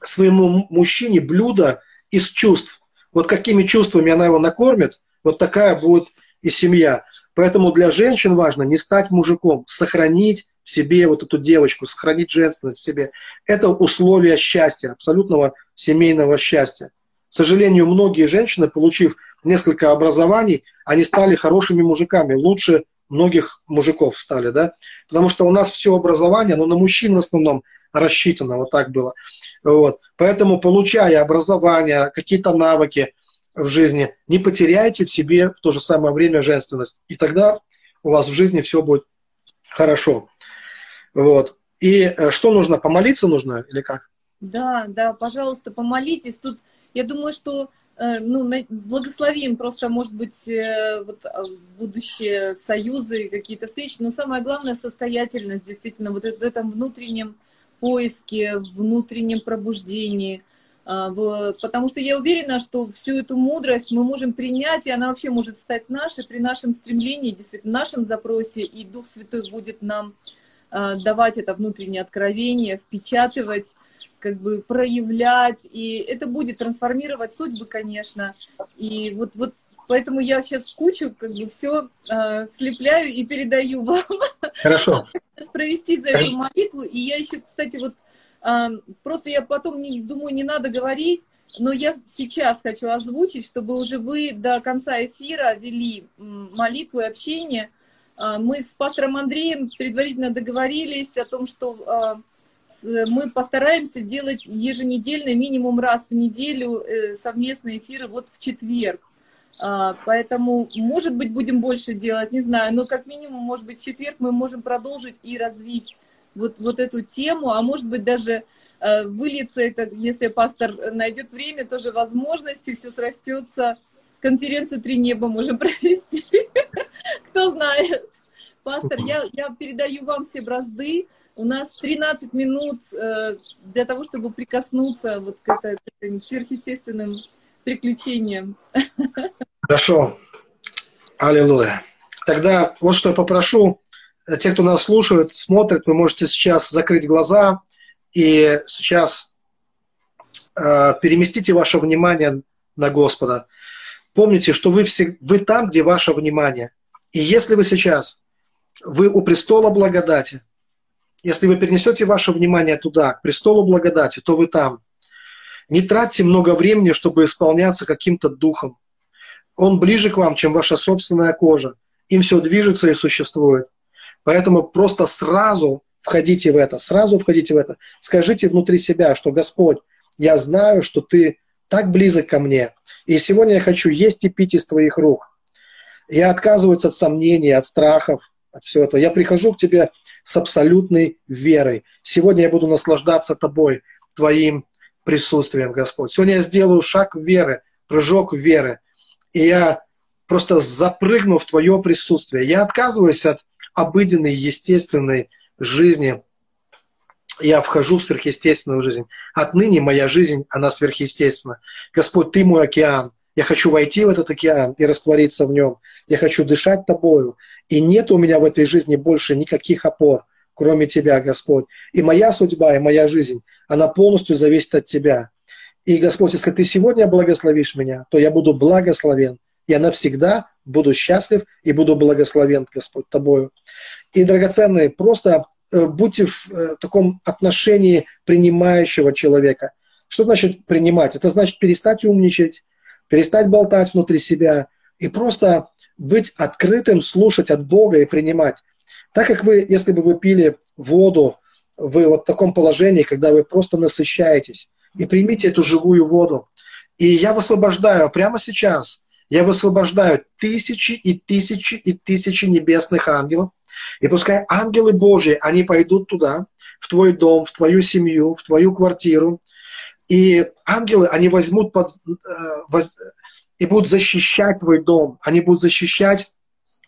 своему мужчине блюдо из чувств. Вот какими чувствами она его накормит, вот такая будет и семья. Поэтому для женщин важно не стать мужиком, сохранить себе вот эту девочку, сохранить женственность в себе. Это условие счастья, абсолютного семейного счастья. К сожалению, многие женщины, получив несколько образований, они стали хорошими мужиками, лучше многих мужиков стали, да, потому что у нас все образование, но на мужчин в основном рассчитано, вот так было. Вот. Поэтому, получая образование, какие-то навыки в жизни, не потеряйте в себе в то же самое время женственность, и тогда у вас в жизни все будет хорошо. Вот. И э, что нужно? Помолиться нужно или как? Да, да, пожалуйста, помолитесь. Тут, я думаю, что э, ну, благословим просто, может быть, э, вот, будущие союзы, какие-то встречи, но самое главное состоятельность, действительно, вот в этом внутреннем поиске, внутреннем пробуждении, а, потому что я уверена, что всю эту мудрость мы можем принять, и она вообще может стать нашей при нашем стремлении, действительно, нашем запросе, и Дух Святой будет нам давать это внутреннее откровение, впечатывать, как бы проявлять, и это будет трансформировать судьбы, конечно. И вот, вот поэтому я сейчас в кучу как бы все э, слепляю и передаю вам. Хорошо. Провести за эту молитву. И я еще, кстати, вот э, просто я потом не, думаю, не надо говорить, но я сейчас хочу озвучить, чтобы уже вы до конца эфира вели молитву и общение – мы с пастором Андреем предварительно договорились о том, что а, мы постараемся делать еженедельно, минимум раз в неделю э, совместные эфиры вот в четверг. А, поэтому, может быть, будем больше делать, не знаю, но как минимум, может быть, в четверг мы можем продолжить и развить вот, вот эту тему, а может быть, даже выльется это, если пастор найдет время, тоже возможности, все срастется конференцию «Три неба» можем провести. Кто знает. Пастор, я, я передаю вам все бразды. У нас 13 минут э, для того, чтобы прикоснуться вот к, это, к этим сверхъестественным приключениям. Хорошо. Аллилуйя. Тогда вот что я попрошу. Те, кто нас слушают, смотрят, вы можете сейчас закрыть глаза и сейчас э, переместите ваше внимание на Господа. Помните, что вы, все, вы там, где ваше внимание. И если вы сейчас, вы у престола благодати, если вы перенесете ваше внимание туда, к престолу благодати, то вы там. Не тратьте много времени, чтобы исполняться каким-то духом. Он ближе к вам, чем ваша собственная кожа. Им все движется и существует. Поэтому просто сразу входите в это, сразу входите в это. Скажите внутри себя, что Господь, я знаю, что Ты так близок ко мне. И сегодня я хочу есть и пить из твоих рук. Я отказываюсь от сомнений, от страхов, от всего этого. Я прихожу к тебе с абсолютной верой. Сегодня я буду наслаждаться тобой, твоим присутствием, Господь. Сегодня я сделаю шаг веры, прыжок веры. И я просто запрыгну в твое присутствие. Я отказываюсь от обыденной, естественной жизни, я вхожу в сверхъестественную жизнь. Отныне моя жизнь, она сверхъестественна. Господь, Ты мой океан. Я хочу войти в этот океан и раствориться в нем. Я хочу дышать Тобою. И нет у меня в этой жизни больше никаких опор, кроме Тебя, Господь. И моя судьба, и моя жизнь, она полностью зависит от Тебя. И, Господь, если Ты сегодня благословишь меня, то я буду благословен. Я навсегда буду счастлив и буду благословен, Господь, Тобою. И, драгоценные, просто будьте в э, таком отношении принимающего человека. Что значит принимать? Это значит перестать умничать, перестать болтать внутри себя и просто быть открытым, слушать от Бога и принимать. Так как вы, если бы вы пили воду, вы вот в таком положении, когда вы просто насыщаетесь, и примите эту живую воду. И я высвобождаю прямо сейчас, я высвобождаю тысячи и тысячи и тысячи небесных ангелов. И пускай ангелы Божьи, они пойдут туда, в твой дом, в твою семью, в твою квартиру. И ангелы, они возьмут под, э, воз, и будут защищать твой дом. Они будут защищать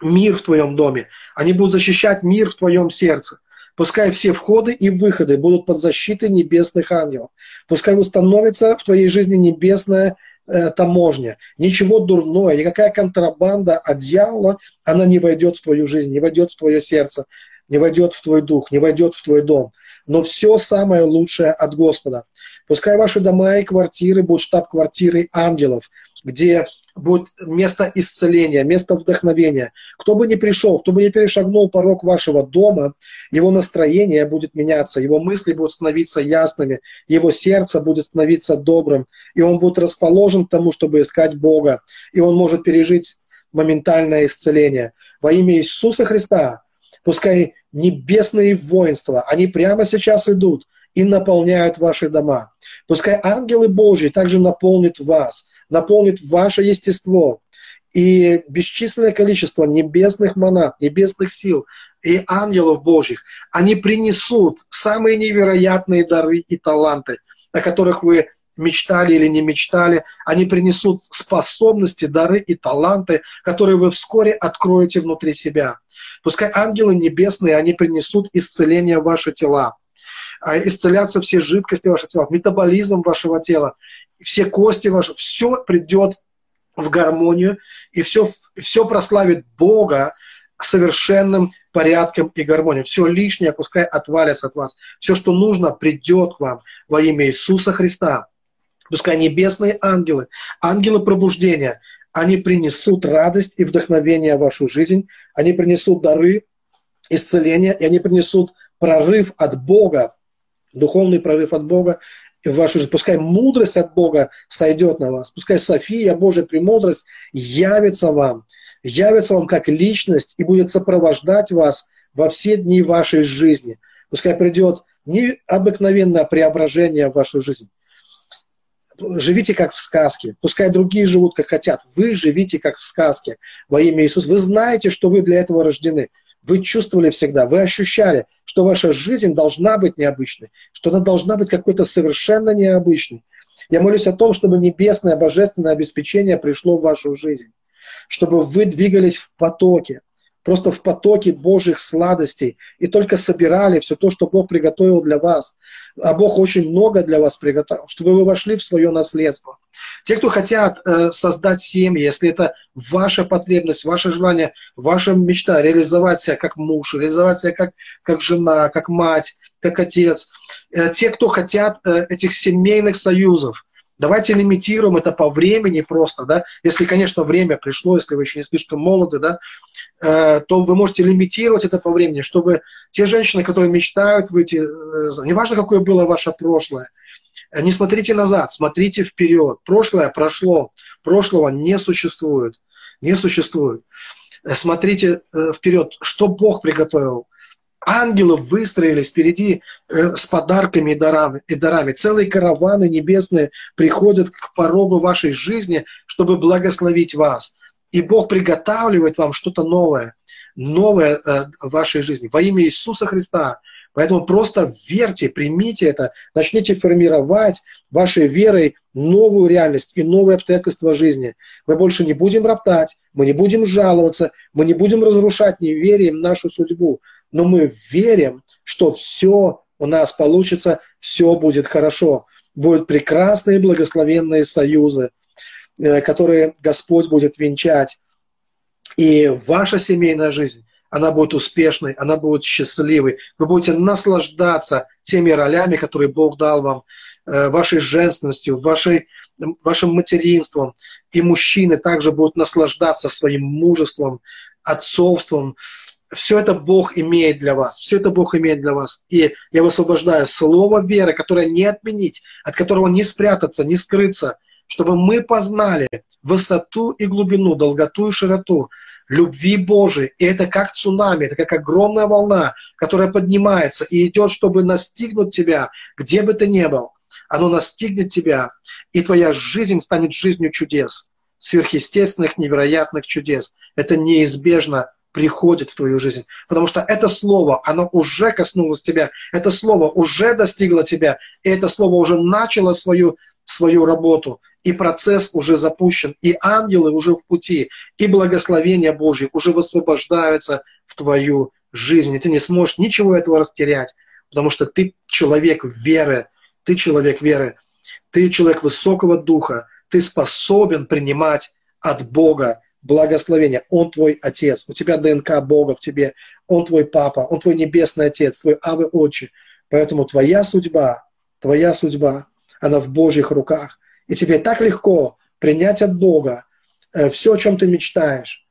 мир в твоем доме. Они будут защищать мир в твоем сердце. Пускай все входы и выходы будут под защитой небесных ангелов. Пускай установится в твоей жизни небесная э, таможня. Ничего дурное, никакая контрабанда от дьявола, она не войдет в твою жизнь, не войдет в твое сердце, не войдет в твой дух, не войдет в твой дом. Но все самое лучшее от Господа. Пускай ваши дома и квартиры будут штаб-квартирой ангелов, где будет место исцеления, место вдохновения. Кто бы ни пришел, кто бы ни перешагнул порог вашего дома, его настроение будет меняться, его мысли будут становиться ясными, его сердце будет становиться добрым, и он будет расположен к тому, чтобы искать Бога, и он может пережить моментальное исцеление. Во имя Иисуса Христа, пускай небесные воинства, они прямо сейчас идут и наполняют ваши дома. Пускай ангелы Божьи также наполнят вас – наполнит ваше естество. И бесчисленное количество небесных монад, небесных сил и ангелов Божьих, они принесут самые невероятные дары и таланты, о которых вы мечтали или не мечтали, они принесут способности, дары и таланты, которые вы вскоре откроете внутри себя. Пускай ангелы небесные, они принесут исцеление в ваши тела, а исцелятся все жидкости вашего тела, метаболизм вашего тела, все кости ваши, все придет в гармонию, и все, все прославит Бога совершенным порядком и гармонией. Все лишнее пускай отвалится от вас. Все, что нужно, придет к вам во имя Иисуса Христа. Пускай небесные ангелы, ангелы пробуждения, они принесут радость и вдохновение в вашу жизнь, они принесут дары, исцеления, и они принесут прорыв от Бога, духовный прорыв от Бога в вашу жизнь. Пускай мудрость от Бога сойдет на вас. Пускай София, Божья премудрость, явится вам, явится вам как личность и будет сопровождать вас во все дни вашей жизни. Пускай придет необыкновенное преображение в вашу жизнь. Живите как в сказке. Пускай другие живут как хотят. Вы живите как в сказке во имя Иисуса. Вы знаете, что вы для этого рождены. Вы чувствовали всегда, вы ощущали, что ваша жизнь должна быть необычной, что она должна быть какой-то совершенно необычной. Я молюсь о том, чтобы небесное, божественное обеспечение пришло в вашу жизнь, чтобы вы двигались в потоке, просто в потоке Божьих сладостей и только собирали все то, что Бог приготовил для вас. А Бог очень много для вас приготовил, чтобы вы вошли в свое наследство. Те, кто хотят э, создать семьи, если это ваша потребность, ваше желание, ваша мечта реализовать себя как муж, реализовать себя как, как жена, как мать, как отец, э, те, кто хотят э, этих семейных союзов, Давайте лимитируем это по времени просто, да, если, конечно, время пришло, если вы еще не слишком молоды, да, э, то вы можете лимитировать это по времени, чтобы те женщины, которые мечтают выйти, э, неважно, какое было ваше прошлое, не смотрите назад, смотрите вперед. Прошлое прошло, прошлого не существует, не существует. Э, смотрите э, вперед, что Бог приготовил, ангелы выстроились впереди э, с подарками и дарами, и дарами. Целые караваны небесные приходят к порогу вашей жизни, чтобы благословить вас. И Бог приготавливает вам что-то новое, новое э, в вашей жизни во имя Иисуса Христа. Поэтому просто верьте, примите это, начните формировать вашей верой новую реальность и новые обстоятельства жизни. Мы больше не будем роптать, мы не будем жаловаться, мы не будем разрушать неверием нашу судьбу но мы верим, что все у нас получится, все будет хорошо. Будут прекрасные благословенные союзы, э, которые Господь будет венчать. И ваша семейная жизнь, она будет успешной, она будет счастливой. Вы будете наслаждаться теми ролями, которые Бог дал вам. э, вашей женственностью, вашей, вашим материнством. И мужчины также будут наслаждаться своим мужеством, отцовством. Все это Бог имеет для вас. Все это Бог имеет для вас. И я высвобождаю слово веры, которое не отменить, от которого не спрятаться, не скрыться, чтобы мы познали высоту и глубину, долготу и широту любви Божией. И это как цунами, это как огромная волна, которая поднимается и идет, чтобы настигнуть тебя, где бы ты ни был. Оно настигнет тебя, и твоя жизнь станет жизнью чудес, сверхъестественных, невероятных чудес. Это неизбежно приходит в твою жизнь. Потому что это слово, оно уже коснулось тебя, это слово уже достигло тебя, и это слово уже начало свою, свою работу и процесс уже запущен, и ангелы уже в пути, и благословение Божье уже высвобождаются в твою жизнь, и ты не сможешь ничего этого растерять, потому что ты человек веры, ты человек веры, ты человек высокого духа, ты способен принимать от Бога благословение. Он твой отец, у тебя ДНК Бога в тебе, он твой папа, он твой небесный отец, твой авы отче. Поэтому твоя судьба, твоя судьба, она в Божьих руках. И тебе так легко принять от Бога э, все, о чем ты мечтаешь,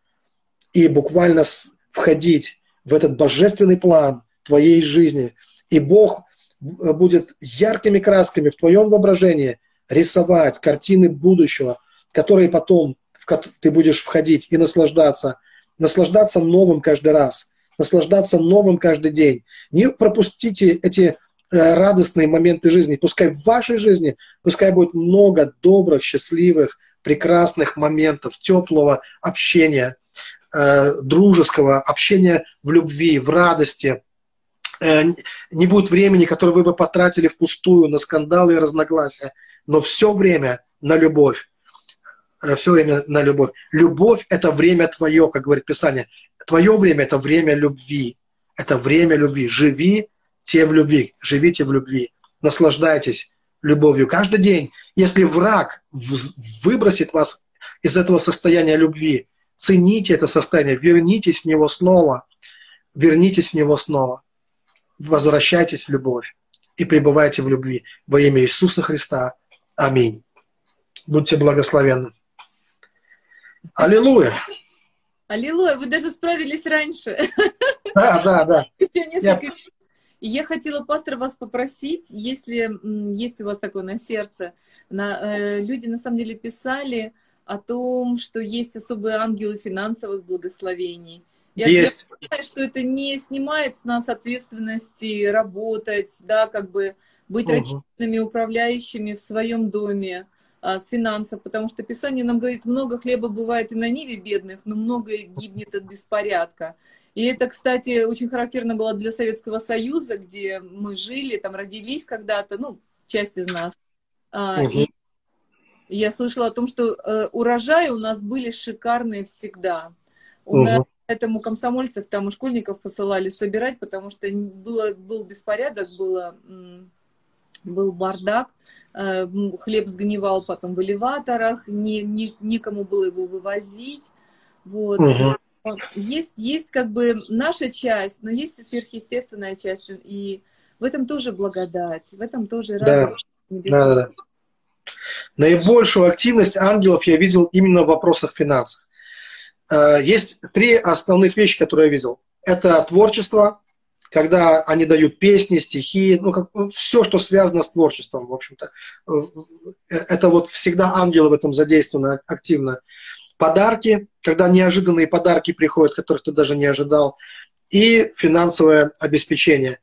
и буквально входить в этот божественный план твоей жизни. И Бог э, будет яркими красками в твоем воображении рисовать картины будущего, которые потом ты будешь входить и наслаждаться, наслаждаться новым каждый раз, наслаждаться новым каждый день. Не пропустите эти радостные моменты жизни. Пускай в вашей жизни, пускай будет много добрых, счастливых, прекрасных моментов, теплого общения, э, дружеского общения в любви, в радости. Э, не будет времени, которое вы бы потратили впустую на скандалы и разногласия, но все время на любовь. Э, все время на любовь. Любовь – это время твое, как говорит Писание. Твое время – это время любви. Это время любви. Живи те в любви, живите в любви, наслаждайтесь любовью каждый день. Если враг выбросит вас из этого состояния любви, цените это состояние, вернитесь в него снова, вернитесь в него снова, возвращайтесь в любовь и пребывайте в любви. Во имя Иисуса Христа. Аминь. Будьте благословенны. Аллилуйя. Аллилуйя, вы даже справились раньше. Да, да, да. Еще несколько Я... И я хотела, пастор, вас попросить, если есть у вас такое на сердце, на, э, люди на самом деле писали о том, что есть особые ангелы финансовых благословений. Я, есть. я понимаю, что это не снимает с нас ответственности работать, да, как бы быть угу. рачительными управляющими в своем доме а, с финансов, потому что Писание нам говорит, много хлеба бывает и на ниве бедных, но много гибнет от беспорядка. И это, кстати, очень характерно было для Советского Союза, где мы жили, там родились когда-то, ну, часть из нас. Угу. И я слышала о том, что э, урожаи у нас были шикарные всегда. У угу. нас поэтому комсомольцев там и школьников посылали собирать, потому что было, был беспорядок, было, был бардак, э, хлеб сгнивал потом в элеваторах, не, не, никому было его вывозить. Вот. Угу. Есть, есть как бы наша часть, но есть и сверхъестественная часть, и в этом тоже благодать, в этом тоже радость. Да, да, да. Наибольшую активность ангелов я видел именно в вопросах финансов. Э, есть три основных вещи, которые я видел. Это творчество, когда они дают песни, стихи, ну, как, ну, все, что связано с творчеством, в общем-то. Э, это вот всегда ангелы в этом задействованы активно подарки, когда неожиданные подарки приходят, которых ты даже не ожидал, и финансовое обеспечение.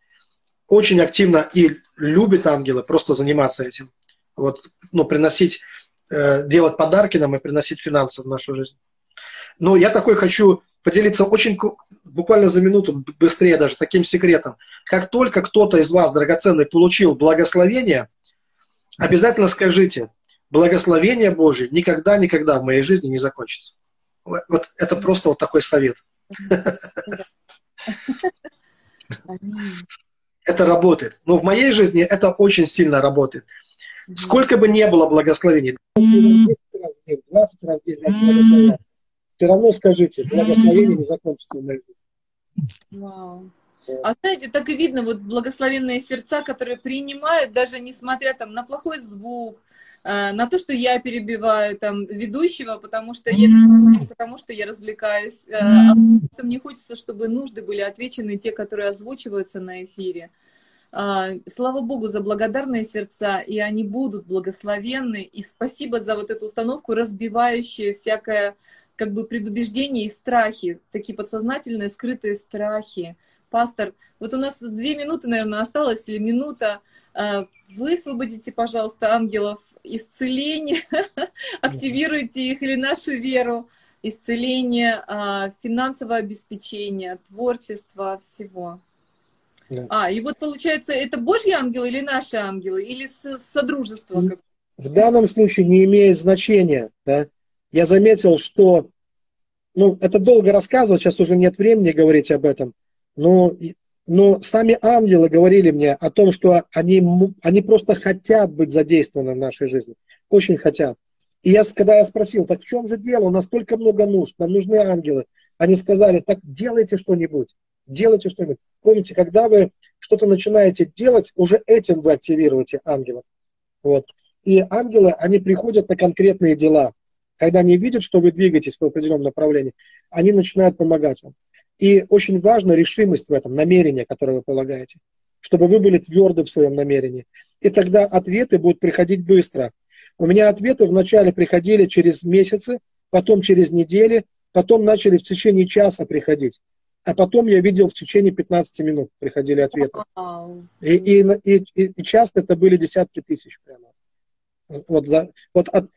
Очень активно и любят ангелы просто заниматься этим. Вот, ну, приносить, э, делать подарки нам и приносить финансы в нашу жизнь. Но я такой хочу поделиться очень буквально за минуту, быстрее даже, таким секретом. Как только кто-то из вас, драгоценный, получил благословение, обязательно скажите, благословение Божье никогда-никогда в моей жизни не закончится. Вот это просто вот такой совет. Это работает. Но в моей жизни это очень сильно работает. Сколько бы ни было благословений, 20 раз в день, все равно скажите, благословение не закончится в моей жизни. Вау. А знаете, так и видно, вот благословенные сердца, которые принимают, даже несмотря там на плохой звук, на то, что я перебиваю там ведущего, потому что я не потому что я развлекаюсь, э, а потому что мне хочется, чтобы нужды были отвечены те, которые озвучиваются на эфире. А, слава Богу за благодарные сердца, и они будут благословенны. И спасибо за вот эту установку, разбивающую всякое как бы предубеждение и страхи, такие подсознательные скрытые страхи. Пастор, вот у нас две минуты, наверное, осталось, или минута. А, высвободите, пожалуйста, ангелов исцеления, активируйте их или нашу веру, исцеление, а, финансовое обеспечение, творчество, всего. Да. А, и вот получается, это Божьи ангелы или наши ангелы, или содружество? В данном случае не имеет значения. Да? Я заметил, что, ну, это долго рассказывать, сейчас уже нет времени говорить об этом, но, но сами ангелы говорили мне о том, что они, они просто хотят быть задействованы в нашей жизни, очень хотят. И я, когда я спросил, так в чем же дело, у нас столько много нужд, нам нужны ангелы, они сказали, так делайте что-нибудь делайте что-нибудь. Помните, когда вы что-то начинаете делать, уже этим вы активируете ангелов. Вот. И ангелы, они приходят на конкретные дела. Когда они видят, что вы двигаетесь в определенном направлении, они начинают помогать вам. И очень важна решимость в этом, намерение, которое вы полагаете, чтобы вы были тверды в своем намерении. И тогда ответы будут приходить быстро. У меня ответы вначале приходили через месяцы, потом через недели, потом начали в течение часа приходить а потом я видел в течение 15 минут приходили ответы. И, и, и, и часто это были десятки тысяч прямо. Вот, за, вот от,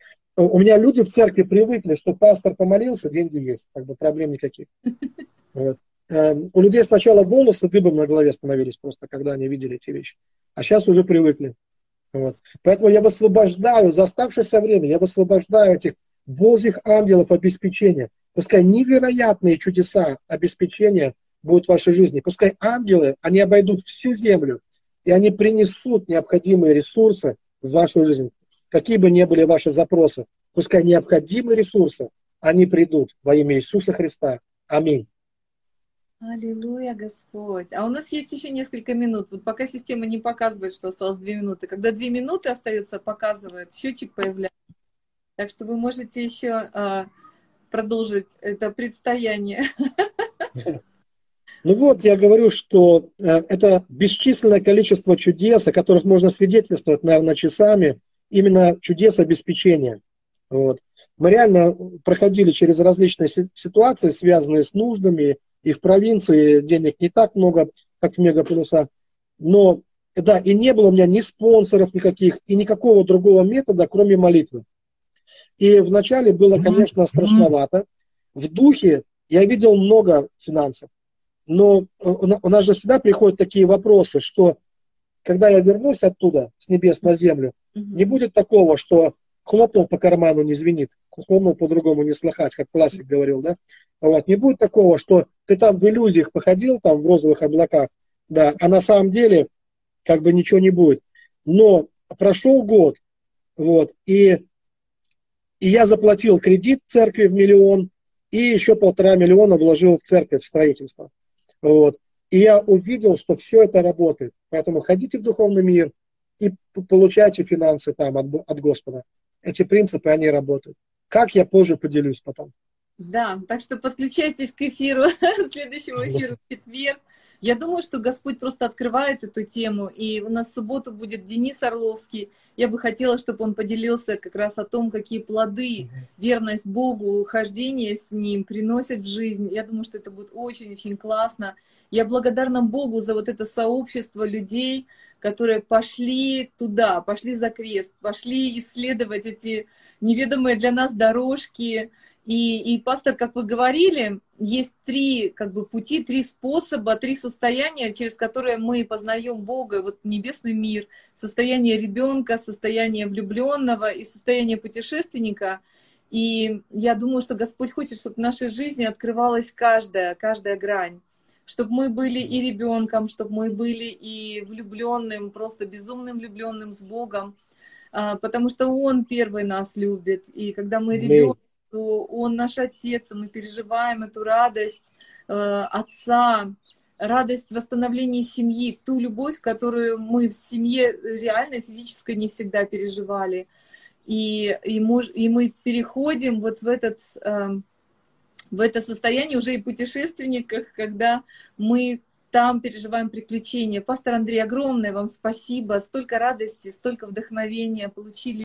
у меня люди в церкви привыкли, что пастор помолился, деньги есть, как бы проблем никаких. Вот. Эм, у людей сначала волосы дыбом на голове становились просто, когда они видели эти вещи. А сейчас уже привыкли. Вот. Поэтому я высвобождаю за оставшееся время, я высвобождаю этих Божьих ангелов обеспечения. Пускай невероятные чудеса обеспечения будут в вашей жизни. Пускай ангелы, они обойдут всю землю, и они принесут необходимые ресурсы в вашу жизнь. Какие бы ни были ваши запросы, пускай необходимые ресурсы, они придут во имя Иисуса Христа. Аминь. Аллилуйя, Господь. А у нас есть еще несколько минут. Вот пока система не показывает, что осталось две минуты. Когда две минуты остается, показывает, счетчик появляется. Так что вы можете еще а, продолжить это предстояние. Ну вот, я говорю, что э, это бесчисленное количество чудес, о которых можно свидетельствовать, наверное, часами, именно чудес обеспечения. Вот. Мы реально проходили через различные ситуации, связанные с нуждами, и в провинции денег не так много, как в мегаполисах. Но да, и не было у меня ни спонсоров никаких, и никакого другого метода, кроме молитвы. И вначале было, конечно, страшновато. В духе я видел много финансов. Но у нас же всегда приходят такие вопросы, что когда я вернусь оттуда, с небес на землю, не будет такого, что хлопнул по карману, не звенит, хлопнул по-другому не слыхать, как классик говорил, да? Вот. Не будет такого, что ты там в иллюзиях походил, там в розовых облаках, да, а на самом деле как бы ничего не будет. Но прошел год, вот, и и я заплатил кредит церкви в миллион, и еще полтора миллиона вложил в церковь, в строительство. Вот. И я увидел, что все это работает. Поэтому ходите в духовный мир и получайте финансы там от, от Господа. Эти принципы, они работают. Как я позже поделюсь потом. Да, так что подключайтесь к эфиру, следующему эфиру в четверг. Я думаю, что Господь просто открывает эту тему, и у нас в субботу будет Денис Орловский. Я бы хотела, чтобы он поделился как раз о том, какие плоды верность Богу, хождение с Ним приносит в жизнь. Я думаю, что это будет очень-очень классно. Я благодарна Богу за вот это сообщество людей, которые пошли туда, пошли за крест, пошли исследовать эти неведомые для нас дорожки, и, и пастор, как вы говорили, есть три как бы, пути, три способа, три состояния, через которые мы познаем Бога, вот небесный мир, состояние ребенка, состояние влюбленного и состояние путешественника. И я думаю, что Господь хочет, чтобы в нашей жизни открывалась каждая, каждая грань чтобы мы были и ребенком, чтобы мы были и влюбленным, просто безумным влюбленным с Богом, а, потому что Он первый нас любит. И когда мы ребенок, что Он наш Отец, и мы переживаем эту радость э, Отца, радость восстановления семьи, ту любовь, которую мы в семье реально физически не всегда переживали. И, и, мы, и мы переходим вот в этот эм, в это состояние уже и путешественниках, когда мы там переживаем приключения. Пастор Андрей, огромное вам спасибо. Столько радости, столько вдохновения получили